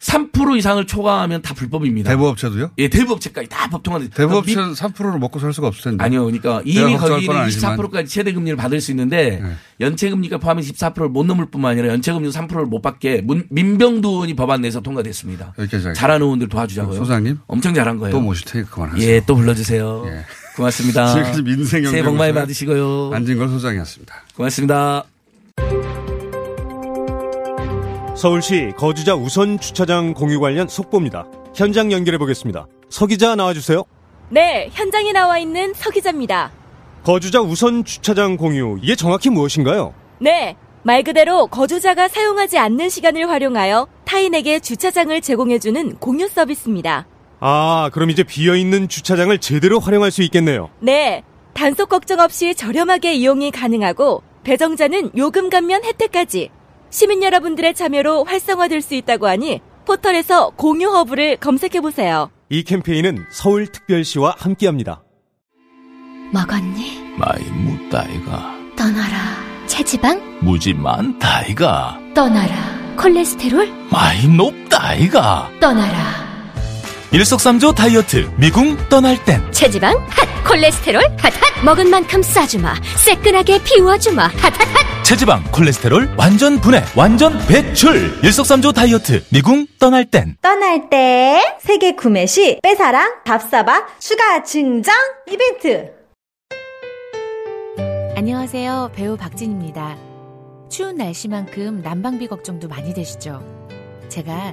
3% 이상을 초과하면 다 불법입니다. 대부업체도요? 예, 대부업체까지 다 법통화돼. 대부업체는 3%로 먹고 살 수가 없을 텐데. 아니요, 그러니까 이미 거기는 건 아니지만. 24%까지 최대 금리를 받을 수 있는데 네. 연체 금리가 포함해서 24%를 못 넘을 뿐만 아니라 연체 금리 3%를 못 받게 문- 민병두 의원이 법안 내서 통과됐습니다. 잘하는 의원들 도와주자고요. 소장님 엄청 잘한 거예요. 또 모실 테니까 그만하세요. 예, 또 불러주세요. 예. 고맙습니다. <laughs> 지금까지 민생연구소의 새해 복 많이 받으시고요. 안진걸 소장이었습니다. 고맙습니다. 서울시 거주자 우선 주차장 공유 관련 속보입니다. 현장 연결해 보겠습니다. 서 기자 나와주세요. 네, 현장에 나와 있는 서 기자입니다. 거주자 우선 주차장 공유 이게 정확히 무엇인가요? 네, 말 그대로 거주자가 사용하지 않는 시간을 활용하여 타인에게 주차장을 제공해주는 공유 서비스입니다. 아, 그럼 이제 비어 있는 주차장을 제대로 활용할 수 있겠네요. 네, 단속 걱정 없이 저렴하게 이용이 가능하고 배정자는 요금 감면 혜택까지 시민 여러분들의 참여로 활성화될 수 있다고 하니 포털에서 공유 허브를 검색해 보세요. 이 캠페인은 서울특별시와 함께합니다. 먹었니? 많이 묻다이가 떠나라. 체지방? 무지 많다이가 떠나라. 콜레스테롤? 많이 높다이가 떠나라. 일석삼조 다이어트 미궁 떠날 땐. 체지방 핫. 콜레스테롤 핫핫. 먹은 만큼 싸주마. 새끈하게 비워주마. 핫핫핫. 체지방 콜레스테롤 완전 분해 완전 배출. 일석삼조 다이어트 미궁 떠날 땐. 떠날 때 세계 구매 시 빼사랑 밥사바 추가 증정 이벤트. 안녕하세요. 배우 박진입니다. 추운 날씨만큼 난방비 걱정도 많이 되시죠? 제가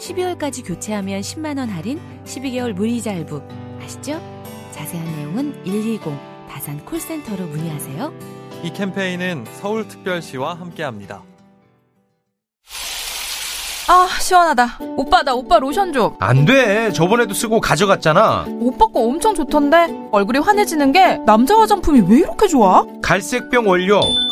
12월까지 교체하면 10만원 할인, 12개월 무이자 할부. 아시죠? 자세한 내용은 120 다산 콜센터로 문의하세요. 이 캠페인은 서울특별시와 함께합니다. 아 시원하다 오빠 나 오빠 로션 좀안 돼. 저번에도 쓰고 가져갔잖아. 오빠 거 엄청 좋던데 얼굴이 환해지는 게 남자 화장품이 왜 이렇게 좋아? 갈색병 원료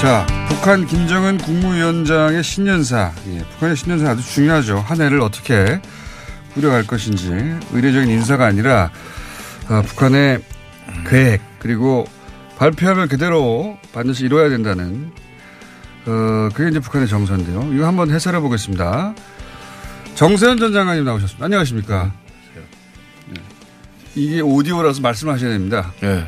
자, 북한 김정은 국무위원장의 신년사. 예, 북한의 신년사 아주 중요하죠. 한 해를 어떻게 꾸려갈 것인지. 의례적인 인사가 아니라, 어, 북한의 계획, 그리고 발표하면 그대로 반드시 이뤄야 된다는, 어, 그게 이제 북한의 정서인데요. 이거 한번 해설해 보겠습니다. 정세현 전 장관님 나오셨습니다. 안녕하십니까. 네. 이게 오디오라서 말씀하셔야 됩니다. 예.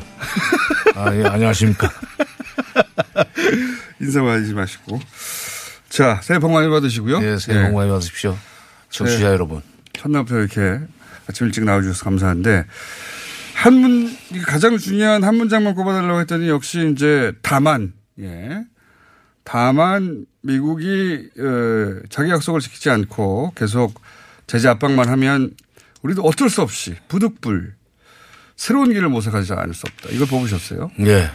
아, 예, 안녕하십니까. <laughs> <laughs> 인사 많이 마시고. 자, 새해 복 많이 받으시고요. 예, 새해 복 많이 받으십시오. 청취자 네. 여러분. 첫날부터 이렇게 아침 일찍 나와주셔서 감사한데, 한 문, 가장 중요한 한 문장만 꼽아달라고 했더니 역시 이제 다만, 예. 다만 미국이, 어, 자기 약속을 지키지 않고 계속 제재 압박만 하면 우리도 어쩔 수 없이 부득불 새로운 길을 모색하지 않을 수 없다. 이걸 뽑으셨어요? 예.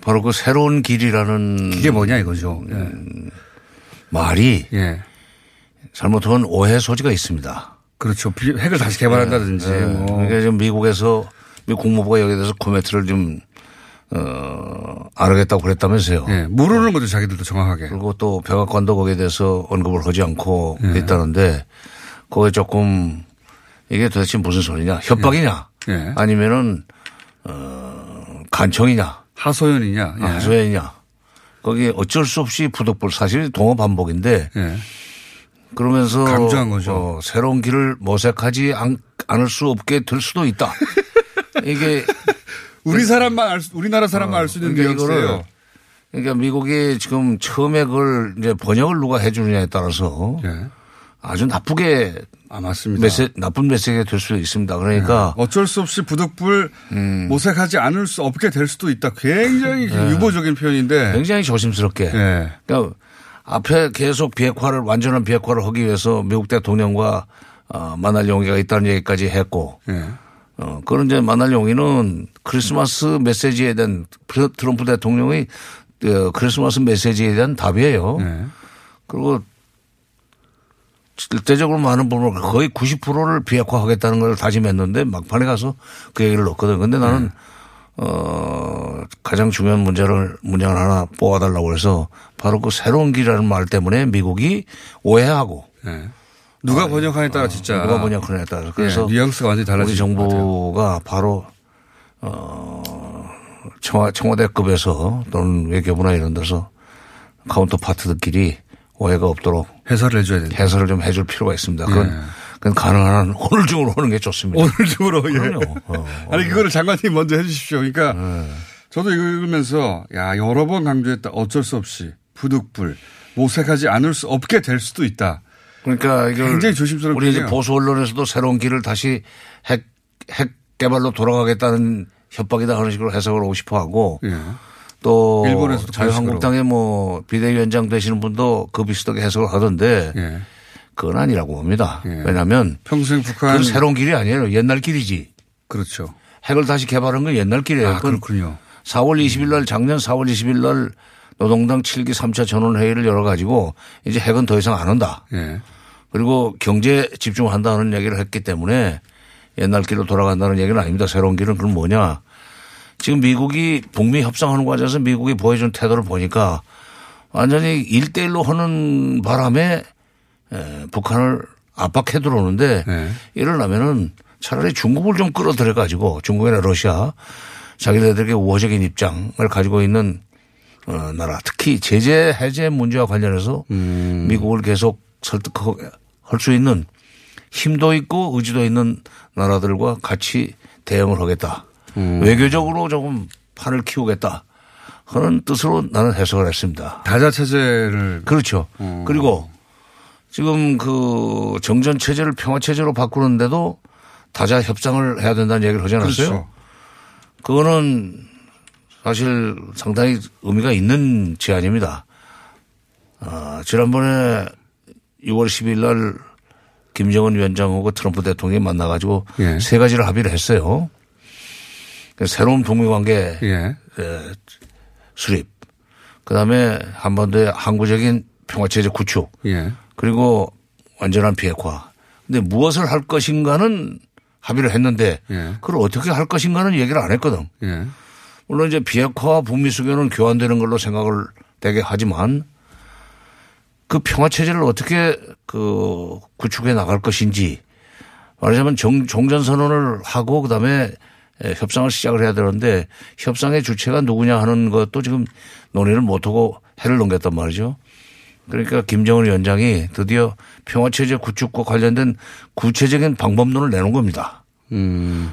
바로 그 새로운 길이라는. 이게 뭐냐 이거죠. 예. 음, 말이. 예. 잘못하면 오해 소지가 있습니다. 그렇죠. 비- 핵을 다시 개발한다든지. 예, 예. 뭐. 그러니까 지금 미국에서 미국 국무부가 여기에 대해서 코멘트를 좀, 어, 안 하겠다고 그랬다면서요. 예. 모르는 거죠. 자기들도 정확하게. 그리고 또 백악관도 거기에 대해서 언급을 하지 않고 예. 있다는데 거기에 조금 이게 도대체 무슨 소리냐. 협박이냐. 예. 아니면은, 어, 간청이냐. 하소연이냐. 예. 아, 하소연이냐. 거기 어쩔 수 없이 부득불 사실 동업 반복인데 예. 그러면서 강조한 거죠. 어, 새로운 길을 모색하지 않, 않을 수 없게 될 수도 있다. <laughs> 이게 우리 사람만 알 수, 우리나라 사람만 알수 있는 그러니까. 이거를 그러니까 미국이 지금 처음에 그걸 이제 번역을 누가 해주느냐에 따라서 아주 나쁘게 아 맞습니다. 메시, 나쁜 메시지가 될 수도 있습니다. 그러니까 어쩔 수 없이 부득불 음. 모색하지 않을 수 없게 될 수도 있다. 굉장히 네. 유보적인 표현인데. 굉장히 조심스럽게. 예. 그러니까 앞에 계속 비핵화를 완전한 비핵화를 하기 위해서 미국 대통령과 어, 만날 용의가 있다는 얘기까지 했고 예. 어, 그런 이제 만날 용의는 크리스마스 메시지에 대한 트럼프 대통령의 어, 크리스마스 메시지에 대한 답이에요. 네. 그리고 실제적으로 많은 부분을 거의 90%를 비핵화하겠다는 걸 다짐했는데 막판에 가서 그 얘기를 넣었거든. 근데 나는 네. 어, 가장 중요한 문제를, 문장을 하나 뽑아달라고 해서 바로 그 새로운 길이라는 말 때문에 미국이 오해하고. 누가 번역하냐에 따라 진짜. 아, 누가 번역하냐에 따라서. 그래서 예, 뉘앙스가 완전히 달라질 우리 정부가 바로, 어, 청와, 청와대급에서 또는 외교부나 이런 데서 counterpart들끼리 오해가 없도록 해설을 해줘야 된다. 해설을 좀 해줄 필요가 있습니다. 그건, 예. 그건 가능한 한 <laughs> 오늘 중으로 하는 게 좋습니다. 오늘 중으로 예. 어, <laughs> 아니 그거를 장관님 먼저 해주십시오. 그러니까 네. 저도 이거 읽으면서 야 여러 번 강조했다. 어쩔 수 없이 부득불 모색하지 않을 수 없게 될 수도 있다. 그러니까 이걸 굉장히 조심스럽게 우리 이제. 보수 언론에서도 새로운 길을 다시 핵, 핵 개발로 돌아가겠다는 협박이다 하는 식으로 해석을 하고 싶어 하고 또 예. 일본에서도 자유한국당의 뭐 비대위원장 되시는 분도 그 비슷하게 해석을 하던데 예. 그건 아니라고 봅니다. 왜냐하면 평생 북한 그건 새로운 길이 아니에요. 옛날 길이지. 그렇죠. 핵을 다시 개발한 건 옛날 길이에요. 아, 그렇군요. 4월 20일 날 작년 4월 20일 날 노동당 7기 3차 전원회의를 열어가지고 이제 핵은 더 이상 안 한다. 예. 그리고 경제 집중한다는 얘기를 했기 때문에 옛날 길로 돌아간다는 얘기는 아닙니다. 새로운 길은 그럼 뭐냐. 지금 미국이 북미 협상하는 과정에서 미국이 보여준 태도를 보니까 완전히 일대일로 하는 바람에 에, 북한을 압박해 들어오는데 이러려면은 차라리 중국을 좀 끌어들여 가지고 중국이나 러시아 자기네들에게 우호적인 입장을 가지고 있는 어, 나라 특히 제재 해제 문제와 관련해서 미국을 계속 설득할 수 있는 힘도 있고 의지도 있는 나라들과 같이 대응을 하겠다. 외교적으로 조금 판을 키우겠다. 하는 뜻으로 나는 해석을 했습니다. 다자 체제를 그렇죠. 그리고 지금 그 정전 체제를 평화 체제로 바꾸는데도 다자 협상을 해야 된다는 얘기를 하지 않았어요? 그렇죠. 그거는 사실 상당히 의미가 있는 제안입니다. 아, 지난번에 6월 10일 날 김정은 위원장하고 트럼프 대통령이 만나가지고 예. 세 가지를 합의를 했어요. 그 새로운 북미 관계 예. 에, 수립, 그 다음에 한반도의 항구적인 평화체제 구축, 예. 그리고 완전한 비핵화. 근데 무엇을 할 것인가는 합의를 했는데 예. 그걸 어떻게 할 것인가는 얘기를 안 했거든. 예. 물론 이제 비핵화와 북미 수교는 교환되는 걸로 생각을 되게 하지만 그 평화 체제를 어떻게 그 구축해 나갈 것인지 말하자면 정, 종전 선언을 하고 그다음에 에, 협상을 시작을 해야 되는데 협상의 주체가 누구냐 하는 것도 지금 논의를 못하고 해를 넘겼단 말이죠. 그러니까 김정은 위원장이 드디어 평화체제 구축과 관련된 구체적인 방법론을 내놓은 겁니다.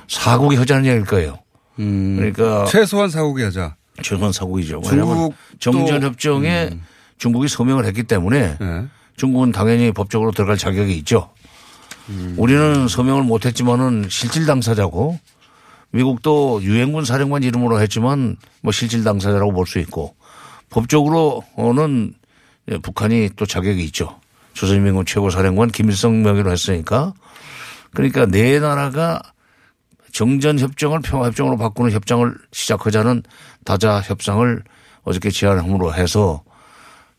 사국이 하자는 얘기일 거예요. 그러니까 음. 최소한 사국이 하자. 최소한 사국이죠. 왜냐하면 중국도- 음. 정전협정에 중국이 서명을 했기 때문에 네. 중국은 당연히 법적으로 들어갈 자격이 있죠. 음. 우리는 서명을 못했지만은 실질 당사자고 미국도 유엔군 사령관 이름으로 했지만 뭐 실질 당사자라고 볼 수 있고 법적으로는 예, 북한이 또 자격이 있죠. 조선인민군 최고사령관 김일성 명의로 했으니까 그러니까 네 나라가 정전 협정을 평화 협정으로 바꾸는 협상을 시작하자는 다자 협상을 어저께 제안함으로 해서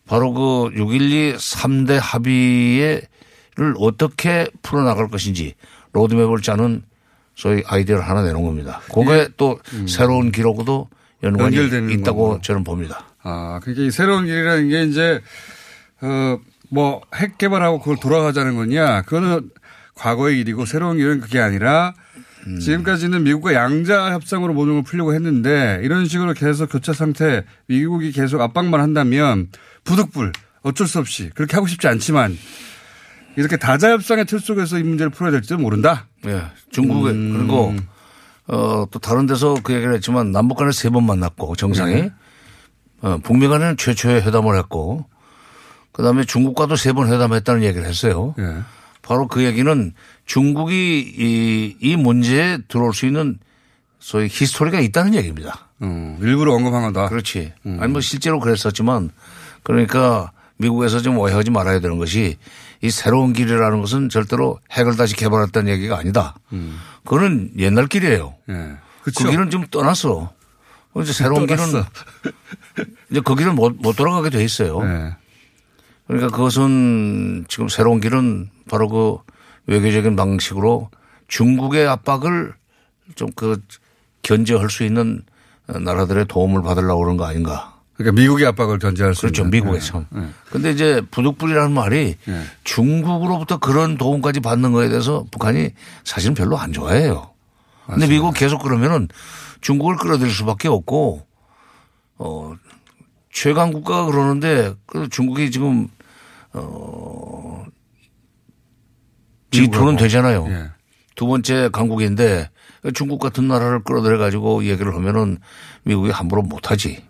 바로 그 6.12 3대 합의를 어떻게 풀어나갈 것인지 로드맵을 짜는 소위 아이디어를 하나 내놓은 겁니다. 그게 또 새로운 기록으로도 연관이 예. 음. 있다고 거구나. 저는 봅니다. 아, 그러니까 이 새로운 길이라는 게 이제, 어, 뭐, 핵 개발하고 그걸 돌아가자는 거냐. 그거는 과거의 일이고 새로운 길은 그게 아니라 음. 지금까지는 미국과 양자 협상으로 모든 걸 풀려고 했는데 이런 식으로 계속 교차 상태 미국이 계속 압박만 한다면 부득불 어쩔 수 없이 그렇게 하고 싶지 않지만 이렇게 다자 협상의 틀 속에서 이 문제를 풀어야 될지도 모른다. 예. 중국에 음. 그리고 어, 또 다른 데서 그 얘기를 했지만 남북 간에 세 번 만났고 정상이 네. 어, 북미 간에는 최초의 회담을 했고 그 다음에 중국과도 세 번 회담했다는 얘기를 했어요. 예. 바로 그 얘기는 중국이 이, 이 문제에 들어올 수 있는 소위 히스토리가 있다는 얘기입니다. 어, 일부러 언급한 거다. 그렇지. 아니 뭐 실제로 그랬었지만 그러니까 미국에서 좀 오해하지 말아야 되는 것이 이 새로운 길이라는 것은 절대로 핵을 다시 개발했다는 얘기가 아니다. 그거는 옛날 길이에요. 예. 그 길은 좀 떠났어. 이제 새로운 길은 떠났어. <laughs> 이제 그 길은 못, 못 돌아가게 돼 있어요. 네. 그러니까 그것은 지금 새로운 길은 바로 그 외교적인 방식으로 중국의 압박을 좀 그 견제할 수 있는 나라들의 도움을 받으려고 그런 거 아닌가. 그러니까 미국의 압박을 견제할 수 그렇죠. 있는. 미국에서. 예. 예. 근데 이제 부득불이라는 말이 예. 중국으로부터 그런 도움까지 받는 거에 대해서 북한이 사실은 별로 안 좋아해요. 근데 미국 계속 그러면은 중국을 끌어들일 수밖에 없고 어 최강 국가가 그러는데 그 중국이 지금 어, G2는 되잖아요. 예. 두 번째 강국인데 중국 같은 나라를 끌어들여 가지고 얘기를 하면은 미국이 함부로 못하지.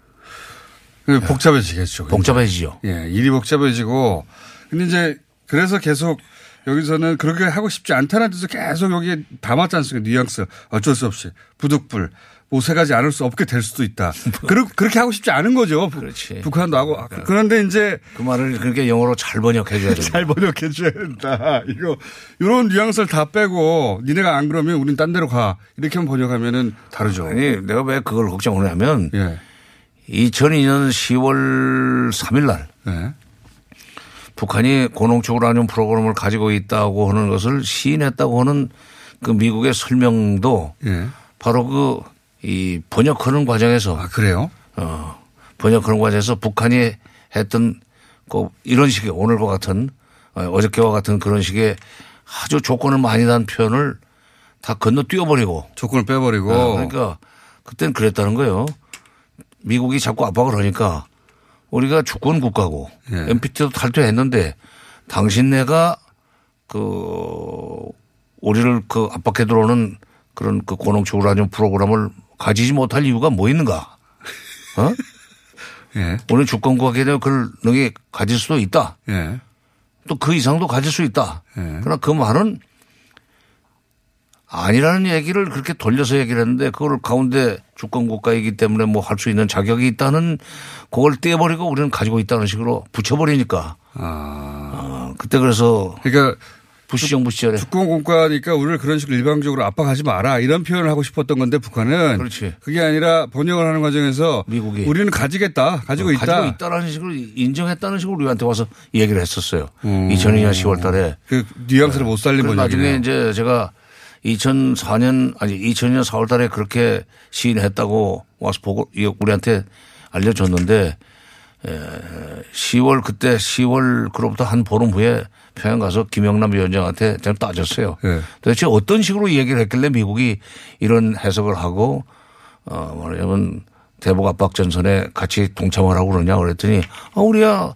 그 복잡해지겠죠. 복잡해지죠. 예, 일이 복잡해지고. 근데 이제 그래서 계속 여기서는 그렇게 하고 싶지 않다는 뜻을 계속 여기에 담았지 않습니까? 뉘앙스. 어쩔 수 없이. 부득불. 모색하지 않을 수 없게 될 수도 있다. <laughs> 그러, 그렇게 하고 싶지 않은 거죠. 그렇지. 북한도 하고. 그런데 이제. 그 말을 그렇게 영어로 잘 번역해 줘야 된다. 잘 번역해 줘야 된다. 이거, 요런 뉘앙스를 다 빼고 니네가 안 그러면 우린 딴 데로 가. 이렇게만 번역하면은 다르죠. 아니, 내가 왜 그걸 걱정을 하냐면 예. 2002년 10월 3일 날 네. 북한이 고농축 우라늄 프로그램을 가지고 있다고 하는 것을 시인했다고 하는 그 미국의 설명도 예. 바로 그 이 번역하는 과정에서 아, 그래요? 어, 번역하는 과정에서 북한이 했던 그 이런 식의 오늘과 같은 어, 어저께와 같은 그런 식의 아주 조건을 많이 단 표현을 다 건너뛰어버리고 조건을 빼버리고. 어, 그러니까 그땐 그랬다는 거예요. 미국이 자꾸 압박을 하니까 우리가 주권 국가고 예. NPT도 탈퇴했는데 당신네가 그 우리를 그 압박해 들어오는 그런 그 고농축 우라늄 프로그램을 가지지 못할 이유가 뭐 있는가? 어? <laughs> 예. 우리는 주권국가에 대해 그걸 너희 가질 수도 있다. 예. 또그 이상도 가질 수 있다. 예. 그러나 그 말은 아니라는 얘기를 그렇게 돌려서 얘기를 했는데 그걸 가운데 주권 국가이기 때문에 뭐 할 수 있는 자격이 있다는 그걸 떼버리고 우리는 가지고 있다는 식으로 붙여버리니까. 아. 그때 그래서. 그러니까 부시 정부 시절에. 주권 국가니까 우리를 그런 식으로 일방적으로 압박하지 마라 이런 표현을 하고 싶었던 건데 북한은 그렇지. 그게 아니라 번역을 하는 과정에서 미국이 우리는 가지겠다 가지고 있다 어, 가지고 있다라는 식으로 인정했다는 식으로 우리한테 와서 얘기를 했었어요. 음. 2002년 10월 달에. 그 뉘앙스를 못 살린 그래서 나중에. 이제 제가 2004년 아니 2000년 4월 달에 그렇게 시인했다고 와서 보고 우리한테 알려줬는데 에, 10월 그때 10월 그로부터 한 보름 후에 평양 가서 김영남 위원장한테 제가 따졌어요. 예. 도대체 어떤 식으로 얘기를 했길래 미국이 이런 해석을 하고 어 말하자면 대북 압박 전선에 같이 동참하라고 그러냐 그랬더니 아 우리야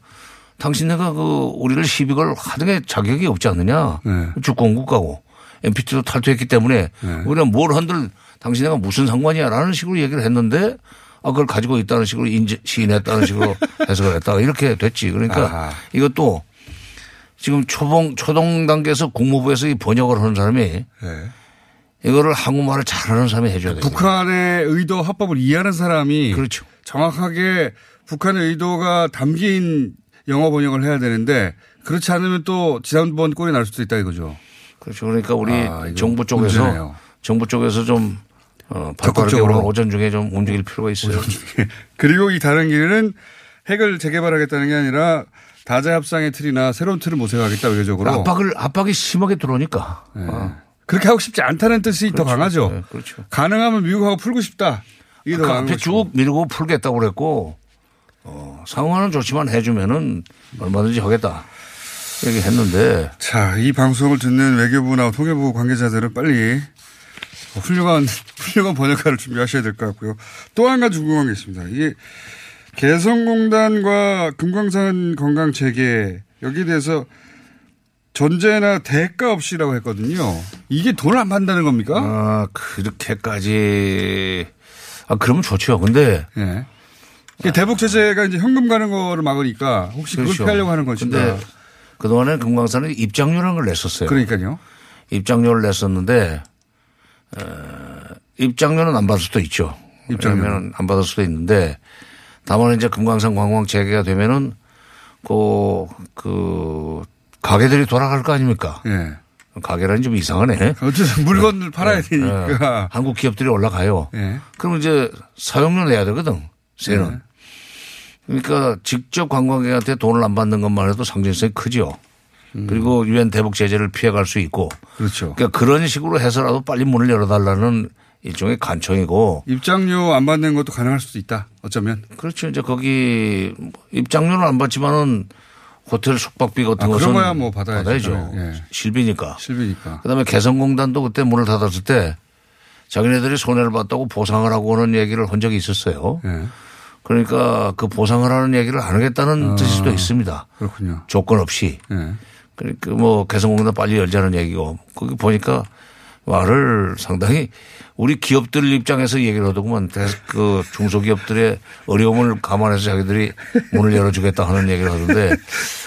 당신네가 그 우리를 시비 걸 하등의 자격이 없지 않느냐 네. 주권국가고 NPT도 탈퇴했기 때문에 우리가 뭘 한들 당신네가 무슨 상관이야 라는 식으로 얘기를 했는데 아 그걸 가지고 있다는 식으로 인지 시인했다는 식으로 <laughs> 해석을 했다 이렇게 됐지 그러니까 아하. 이것도 지금 초봉 초동 단계에서 국무부에서 이 번역을 하는 사람이 예. 이거를 한국말을 잘하는 사람이 해줘야 돼요. 북한의 의도 합법을 이해하는 사람이 그렇죠. 정확하게 북한의 의도가 담긴 영어 번역을 해야 되는데 그렇지 않으면 또 지난번 꼴이 날 수도 있다 이거죠. 그렇죠. 그러니까 우리 아, 정부 쪽에서 문제네요. 정부 쪽에서 좀 어, 적극적으로. 오전 중에 좀 움직일 필요가 있어요. <laughs> 그리고 이 다른 길은 핵을 재개발하겠다는 게 아니라 다자 협상의 틀이나 새로운 틀을 모색하겠다 외교적으로. 압박을 압박이 심하게 들어오니까. 네. 어. 그렇게 하고 싶지 않다는 뜻이 더 강하죠. 네, 그렇죠. 가능하면 미국하고 풀고 싶다. 이게 더그 앞에. 쭉 밀고 풀겠다고 그랬고 어, 상황은 좋지만 해주면은 얼마든지 하겠다 얘기했는데 자, 이 방송을 듣는 외교부나 통일부 관계자들은 빨리 훌륭한, <laughs> 훌륭한 번역가를 준비하셔야 될 것 같고요. 또 한 가지 궁금한 게 있습니다. 이게 개성공단과 금강산 건강체계 여기에 대해서 전제나 대가 없이라고 했거든요. 이게 돈을 안 받는다는 겁니까? 아, 그렇게까지 아 그러면 좋죠. 근데 예. 대북 제재가 이제 현금 가는 거를 막으니까 혹시 그걸 그렇죠. 피하려고 하는 것인가? 근데 그동안에 금강산은 입장료라는 걸 냈었어요. 그러니까요. 입장료를 냈었는데 어, 입장료는 안 받을 수도 있죠. 입장료는. 안 받을 수도 있는데 다만 이제 금강산 관광 재개가 되면은 그, 그 가게들이 돌아갈 거 아닙니까? 예. 가게라니 좀 이상하네. 어쨌든 물건을 팔아야 네, 되니까. 네. 한국 기업들이 올라가요. 예. 그럼 이제 사용료 내야 되거든. 세는. 네. 그러니까 직접 관광객한테 돈을 안 받는 것만 해도 상징성이 크죠. 음. 그리고 유엔 대북 제재를 피해갈 수 있고. 그렇죠. 그러니까 그런 식으로 해서라도 빨리 문을 열어달라는 일종의 간청이고. 입장료 안 받는 것도 가능할 수도 있다. 어쩌면. 그렇죠. 이제 거기 입장료는 안 받지만은 호텔 숙박비 같은 아, 것은 그런 거야 뭐 받아야죠. 받아야죠. 예. 실비니까. 실비니까. 그다음에 개성공단도 그때 문을 닫았을 때 자기네들이 손해를 봤다고 보상을 하고 오는 얘기를 한 적이 있었어요. 예. 그러니까 그 보상을 하는 얘기를 안 하겠다는 아, 뜻일 수도 있습니다. 그렇군요. 조건 없이. 예. 그러니까 뭐 개성공단 빨리 열자는 얘기고 거기 보니까 말을 상당히 우리 기업들 입장에서 얘기를 하더구만 대- 그 중소기업들의 어려움을 감안해서 자기들이 문을 열어주겠다 하는 얘기를 하던데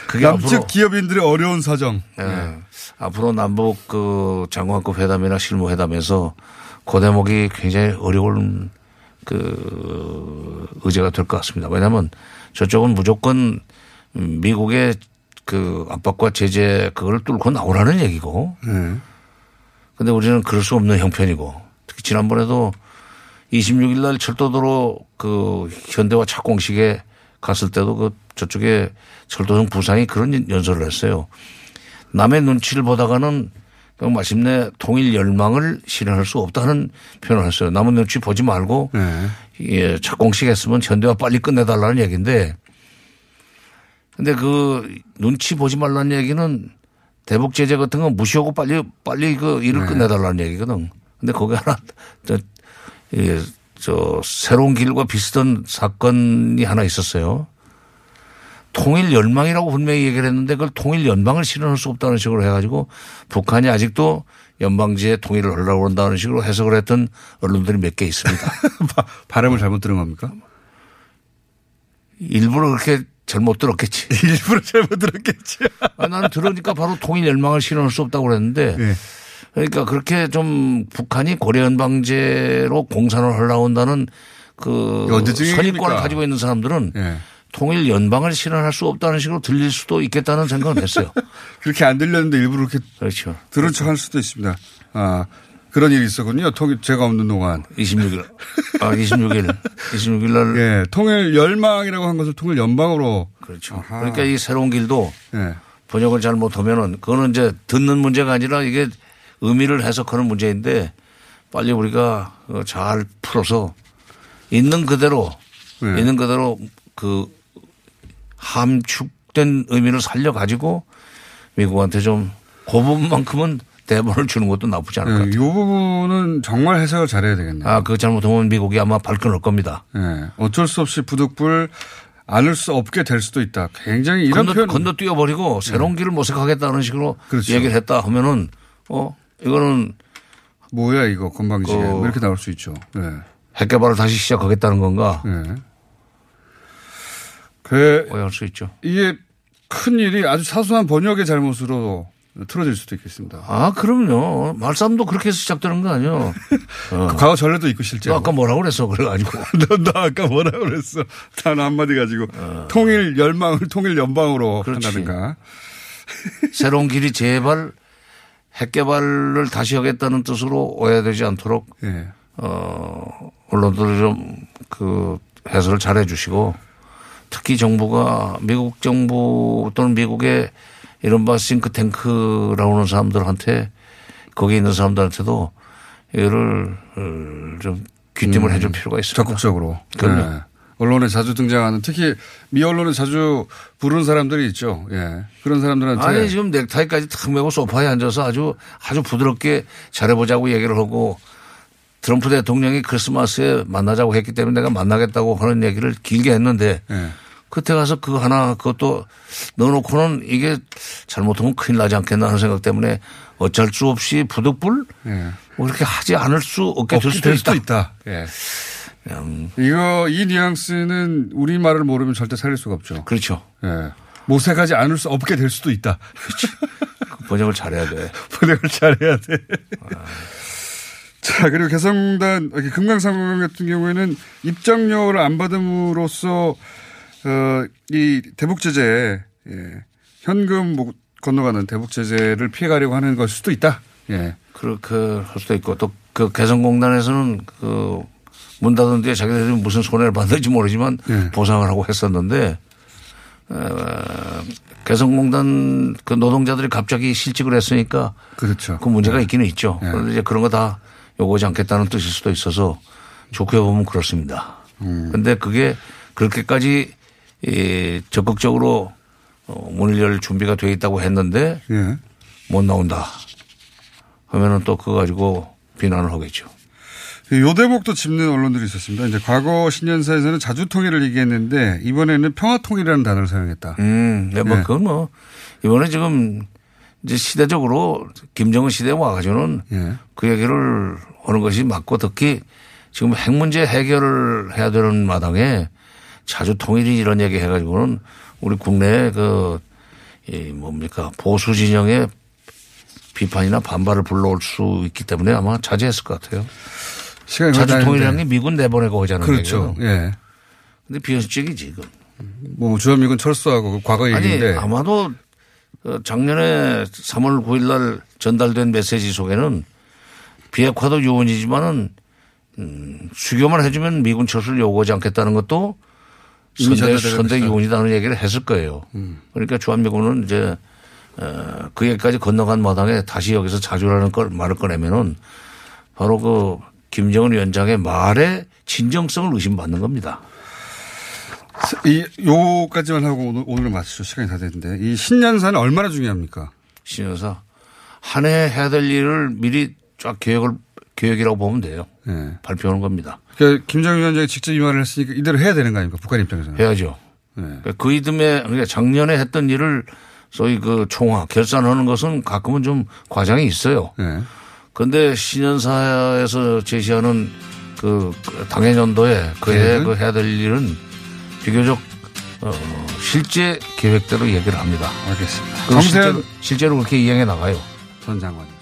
그게 남측 기업인들의 어려운 사정. 예. 앞으로 남북 그 장관급 회담이나 실무 회담에서 그 대목이 굉장히 어려운 그 의제가 될 것 같습니다. 왜냐하면 저쪽은 무조건 미국의 그 압박과 제재 그걸 뚫고 나오라는 얘기고. 예. 근데 우리는 그럴 수 없는 형편이고 특히 지난번에도 26일 날 철도도로 그 현대화 착공식에 갔을 때도 그 저쪽에 철도성 부상이 그런 연설을 했어요. 남의 눈치를 보다가는 그 마침내 통일 열망을 실현할 수 없다는 표현을 했어요. 남의 눈치 보지 말고 네. 예, 착공식 했으면 현대화 빨리 끝내달라는 얘기인데 근데 그 눈치 보지 말라는 얘기는 대북 제재 같은 거 무시하고 빨리 빨리 그 일을 네. 끝내달라는 얘기거든. 근데 거기 하나 저, 예, 저 새로운 길과 비슷한 사건이 하나 있었어요. 통일 연망이라고 분명히 얘기를 했는데 그걸 통일 연방을 실현할 수 없다는 식으로 해가지고 북한이 아직도 연방제의 통일을 하려고 한다는 식으로 해석을 했던 언론들이 몇 개 있습니다. <laughs> 발음을 잘못 들은 겁니까? 일부러 그렇게 잘못 들었겠지. <laughs> 일부러 잘못 들었겠지. 아, 나는 들으니까 바로 통일 열망을 실현할 수 없다고 그랬는데 예. 그러니까 그렇게 좀 북한이 고려연방제로 공산을 하려고 한다는 그 선입관을? 가지고 있는 사람들은 예. 통일 연방을 실현할 수 없다는 식으로 들릴 수도 있겠다는 생각을 했어요. <laughs> 그렇게 안 들렸는데 일부러 그렇게 그렇죠. 들은 척할 수도 있습니다. 아, 그런 일이 있었군요. 통일 제가 없는 동안. 26일. 아, 26일. 26일 날. <laughs> 예, 통일 열망이라고 한 것을 통일 연방으로. 그렇죠. 그러니까 이 새로운 길도 예. 번역을 잘 못하면은 그거는 이제 듣는 문제가 아니라 이게 의미를 해석하는 문제인데 빨리 우리가 어, 잘 풀어서 있는 그대로 네. 있는 그대로 그 함축된 의미를 살려 가지고 미국한테 좀 그 부분만큼은 대본을 주는 것도 나쁘지 않을 것 예, 같아요. 이 부분은 정말 해석을 잘해야 되겠네요. 아, 그거 잘못하면 미국이 아마 발끈할 겁니다. 예. 어쩔 수 없이 부득불 안을 수 없게 될 수도 있다. 굉장히 이런 건너. 건너 뛰어버리고 새로운 길을 모색하겠다는 식으로 그렇죠. 얘기를 했다 하면은 어 이거는 뭐야 이거 건방지게 그- 뭐 이렇게 나올 수 있죠. 예. 핵개발을 다시 시작하겠다는 건가? 예. 그 오해할 수 있죠. 이게 큰 일이 아주 사소한 번역의 잘못으로 틀어질 수도 있겠습니다. 아, 그럼요. 말싸움도 그렇게 해서 시작되는 거 아니에요. 어. <laughs> 그 과거 전례도 있고 실제. 너 아까 뭐라고 그랬어? 그래가지고. <laughs> 너, 너 아까 뭐라고 그랬어? 단 한마디 가지고 통일 열망을 통일 연방으로 어. 그렇지. 한다든가. <laughs> 새로운 길이 제발 핵개발을 다시 하겠다는 뜻으로 오해되지 않도록 예. 어, 언론들이 좀그 해설을 잘 해주시고 특히 정부가 미국 정부 또는 미국의 이른바 싱크탱크라고 하는 사람들한테 거기 있는 사람들한테도 이거를 어, 좀 귀띔을 해줄 필요가 있습니다. 음. 적극적으로. 그럼요. 예. 언론에 자주 등장하는 특히 미 언론에 자주 부르는 사람들이 있죠. 예. 그런 사람들한테 아니 지금 넥타이까지 탁 메고 소파에 앉아서 아주 아주 부드럽게 잘해보자고 얘기를 하고 트럼프 대통령이 크리스마스에 만나자고 했기 때문에 내가 만나겠다고 하는 얘기를 길게 했는데 예. 그때 가서 그거 하나 그것도 넣어놓고는 이게 잘못하면 큰일 나지 않겠나 하는 생각 때문에 어쩔 수 없이 부득불 예. 뭐 이렇게 하지 않을 수 없게 될 수도 있다. 있다. 예. 이거 이 뉘앙스는 우리 말을 모르면 절대 살릴 수가 없죠. 그렇죠. 예. 모색하지 않을 수 없게 될 수도 있다. 그 번역을 잘해야 돼. <laughs> 번역을 잘해야 돼. 자 그리고 개성단 금강산관 같은 경우에는 입장료를 안 받음으로써 어, 이 대북 제재 예. 현금 못 건너가는 대북 제재를 피해가려고 하는 걸 수도 있다. 예. 그렇게 할 수도 있고 또 그 개성공단에서는 그 문 닫은 뒤에 자기들이 무슨 손해를 받는지 모르지만 예. 보상을 하고 했었는데 어, 개성공단 그 노동자들이 갑자기 실직을 했으니까 그렇죠. 그 문제가 있기는 있죠. 예. 그런데 이제 그런 거 다 요구하지 않겠다는 뜻일 수도 있어서 좋게 보면 그렇습니다. 음. 근데 그게 그렇게까지 이 적극적으로 어, 문을 열 준비가 되어 있다고 했는데 예. 못 나온다 하면은 또 그거 가지고 비난을 하겠죠. 요 대목도 짚는 언론들이 있었습니다. 이제 과거 신년사에서는 자주 통일을 얘기했는데 이번에는 평화 통일이라는 단어를 사용했다. 음, 네, 뭐 네. 그건 뭐 이번에 지금 이제 시대적으로 김정은 시대에 와가지고는 예. 그 얘기를 하는 것이 맞고 특히 지금 핵 문제 해결을 해야 되는 마당에 자주 통일이 이런 얘기 해가지고는 우리 국내에 그, 이 뭡니까 보수 진영의 비판이나 반발을 불러올 수 있기 때문에 아마 자제했을 것 같아요. 시간이 자주. 통일이라는 게 미군 내보내고 하자는 그렇죠. 예. 근데 비현실적이지 이건. 뭐 주한미군 철수하고 그 과거 아니 얘기인데. 아마도 그 작년에 3월 9일 날 전달된 메시지 속에는 비핵화도 요원이지만은 음, 수교만 해주면 미군 철수를 요구하지 않겠다는 것도 선대, 선대. 요원이라는 얘기를 했을 거예요. 음. 그러니까 주한미군은 이제 어, 그 얘기까지 건너간 마당에 다시 여기서 자주라는 걸 말을 꺼내면은 바로 그 김정은 위원장의 말에 진정성을 의심받는 겁니다. 이 요까지만 하고 오늘 오늘 마치죠. 시간이 다 됐는데 이 신년사는 얼마나 중요합니까? 신년사 한 해 해야 될 일을 미리 쫙 계획을 계획이라고 보면 돼요. 예. 발표하는 겁니다. 그러니까 김정은 위원장이 직접 이 말을 했으니까 이대로 해야 되는 거 아닙니까? 북한 입장에서는. 해야죠. 네. 그러니까 그 이듬해 그러니까 작년에 했던 일을 소위 그 총화 결산하는 것은 가끔은 좀 과장이 있어요. 네. 그런데 신년사에서 제시하는 그 당해년도에 그해? 그 해야 될 일은 비교적 어, 실제 계획대로 얘기를 합니다. 알겠습니다. 그럼 정세현 실제로, 실제로 그렇게 이행해 나가요. 전 장관.